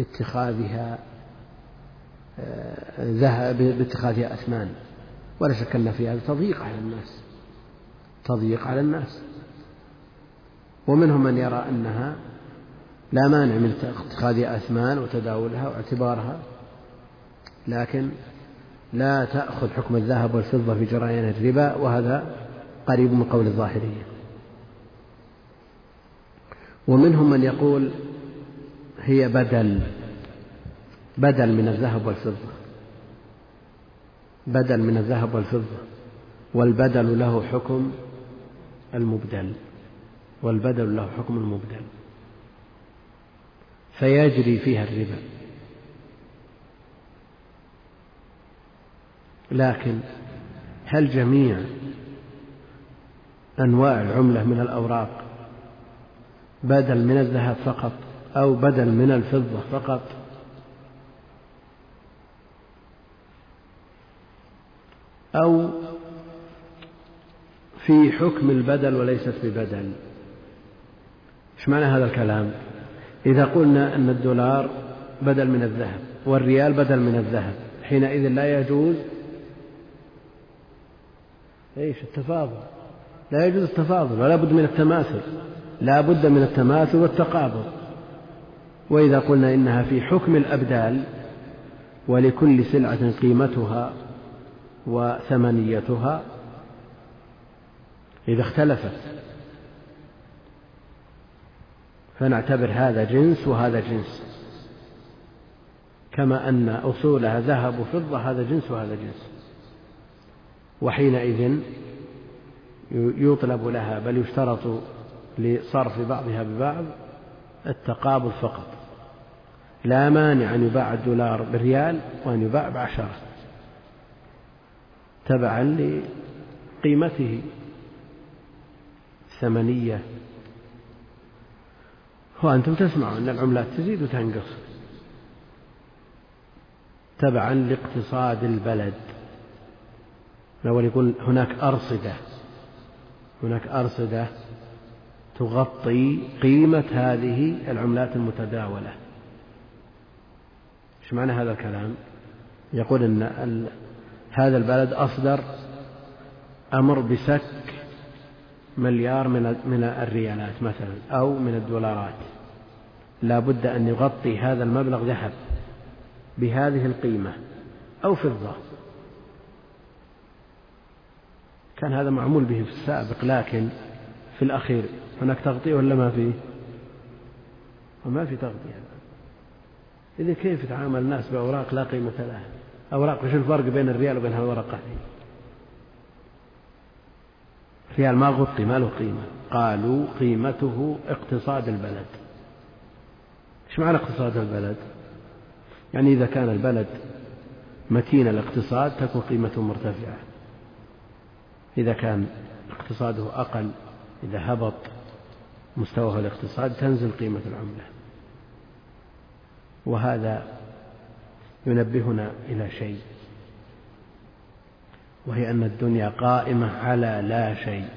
اتخاذها ذهب باتخاذها أثمان. ولا شك أن في هذا تضييق على الناس. تضييق على الناس. ومنهم من يرى أنها لا مانع من اتخاذها أثمان وتداولها واعتبارها. لكن لا تأخذ حكم الذهب والفضة في جريان الربا وهذا قريب من قول الظاهرية. ومنهم من يقول هي بدل. بدل من الذهب والفضة. بدل من الذهب والفضة. والبدل له حكم المبدل. والبدل له حكم المبدل. فيجري فيها الربا. لكن هل جميع أنواع العملة من الأوراق بدل من الذهب فقط أو بدل من الفضة فقط؟ أو في حكم البدل وليست ببدل. إيش معنى هذا الكلام؟ إذا قلنا أن الدولار بدل من الذهب والريال بدل من الذهب حينئذ لا يجوز إيش؟ التفاضل. لا يجوز التفاضل ولا بد من التماثل. لا بد من التماثل والتقابض. وإذا قلنا إنها في حكم الأبدال ولكل سلعة قيمتها وثمنيتها إذا اختلفت. فنعتبر هذا جنس وهذا جنس كما أن أصولها ذهب وفضة هذا جنس وهذا جنس. وحينئذ يطلب لها بل يشترط لصرف بعضها ببعض التقابض فقط. لا مانع أن يباع الدولار بريال وأن يباع بعشرة. تبعا لقيمته الثمنية. وأنتم تسمعون أن العملات تزيد وتنقص. تبعا لاقتصاد البلد. الأول يقول هناك أرصدة. هناك أرصدة تغطي قيمة هذه العملات المتداولة. إيش معنى هذا الكلام؟ يقول إن هذا البلد أصدر أمر بسك مليار من من الريالات مثلا أو من الدولارات. لا بد أن يغطي هذا المبلغ ذهب بهذه القيمة أو فضة. كان هذا معمول به في السابق لكن في الأخير هناك تغطية ولا ما فيه؟ وما في تغطية. إذا كيف يتعامل الناس بأوراق لا قيمة لها؟ أوراق وش الفرق بين الريال وبين هالورقة. الريال ما غطي ما له قيمة. قالوا قيمته اقتصاد البلد. إيش معنى اقتصاد البلد؟ يعني إذا كان البلد متين الاقتصاد تكون قيمته مرتفعة. إذا كان اقتصاده أقل إذا هبط مستواه الاقتصاد تنزل قيمة العملة. وهذا ينبهنا إلى شيء وهي أن الدنيا قائمة على لا شيء.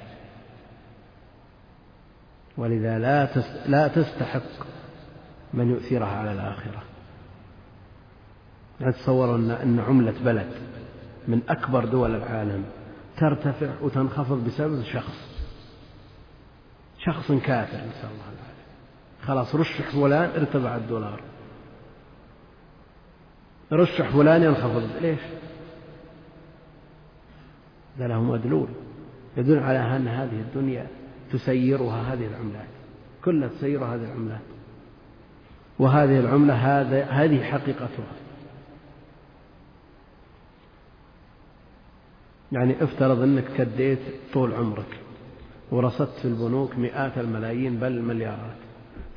ولذا لا لا تستحق من يؤثرها على الآخرة. أن أن عملة بلد من أكبر دول العالم ترتفع وتنخفض بسبب شخص. شخص كافر نسأل الله العافية. خلاص رشح فلان ارتفع الدولار. رشح فلان ينخفض. ليش؟ هذا له مدلول يدل على أن هذه الدنيا تسيرها هذه العملات. كلها تسيرها هذه العملات. وهذه العملة هذا هذه حقيقتها. يعني افترض أنك كديت طول عمرك ورصدت في البنوك مئات الملايين بل المليارات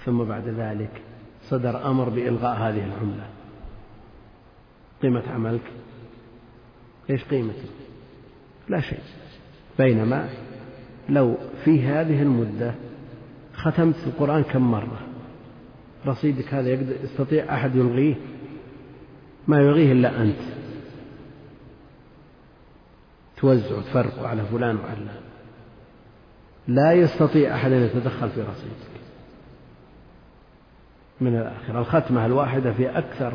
ثم بعد ذلك صدر أمر بإلغاء هذه العملة. قيمة عملك؟ إيش قيمته لا شيء. بينما لو في هذه المدة ختمت القرآن كم مرة؟ رصيدك هذا يستطيع أحد يلغيه؟ ما يلغيه إلا أنت. توزع وتفرق على فلان وعلان لا. يستطيع أحد أن يتدخل في رصيدك. من الآخرة الختمة الواحدة في أكثر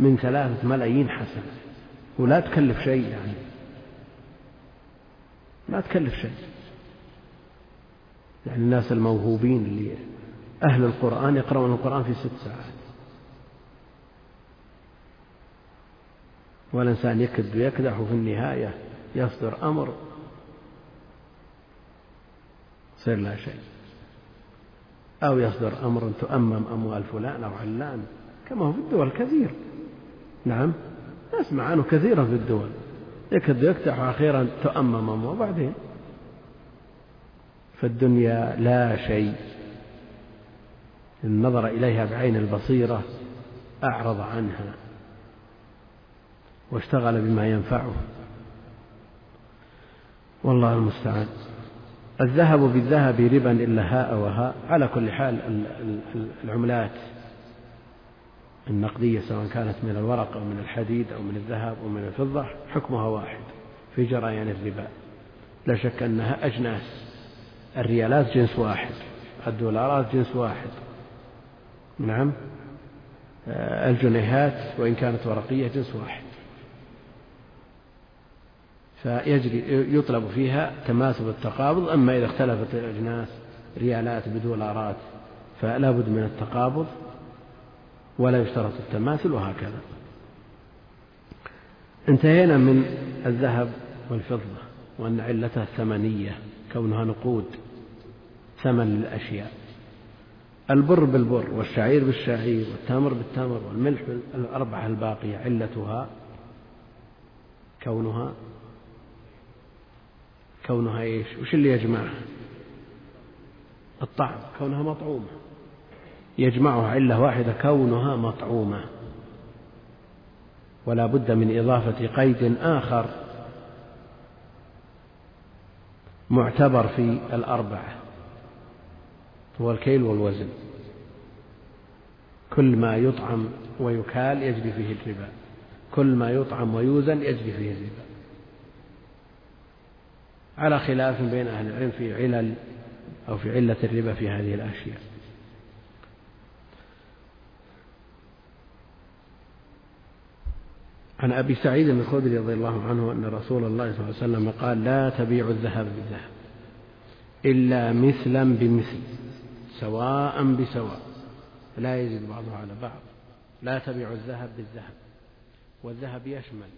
من ثلاثة ملايين حسنة ولا تكلف شيء يعني. ما تكلف شيء. يعني الناس الموهوبين اللي أهل القرآن يقرؤون القرآن في ست ساعات. والإنسان يكد ويكدح وفي النهاية يصدر أمر يصير لا شيء. أو يصدر أمر تؤمم أموال فلان أو علان كما هو في الدول كثير نعم. نسمع عنه كثيرا في الدول. يكد يكتح أخيرا تؤمم وبعدين. فالدنيا لا شيء. إن نظر إليها بعين البصيرة أعرض عنها. واشتغل بما ينفعه. والله المستعان. الذهب بالذهب ربا إلا هاء وهاء. على كل حال العملات النقدية سواء كانت من الورق أو من الحديد أو من الذهب أو من الفضة حكمها واحد في جريان الربا. لا شك أنها أجناس. الريالات جنس واحد الدولارات جنس واحد. نعم. الجنيهات وإن كانت ورقية جنس واحد. فيجري يطلب فيها تماثل التقابض أما إذا اختلفت الأجناس ريالات بدولارات فلا بد من التقابض. ولا يشترط التماثل وهكذا انتهينا من الذهب والفضة وأن علتها الثمنية كونها نقود ثمن للأشياء البر بالبر والشعير بالشعير والتمر بالتمر والملح الأربعة الباقية علتها كونها كونها إيش؟ وش اللي يجمعها؟ الطعم كونها مطعومة يجمعها علة واحدة كونها مطعومة. ولا بد من إضافة قيد آخر معتبر في الأربعة هو الكيل والوزن. كل ما يطعم ويكال يجري فيه الربا. كل ما يطعم ويوزن يجري فيه الربا. على خلاف بين أهل العلم في علل أو في علة الربا في هذه الأشياء. عن أبي سعيد الخدري رضي الله عنه أن رسول الله صلى الله عليه وسلم قال لا تبيعوا الذهب بالذهب إلا مثلا بمثل سواء بسواء. لا يزيد بعضها على بعض. لا تبيعوا الذهب بالذهب والذهب يشمل.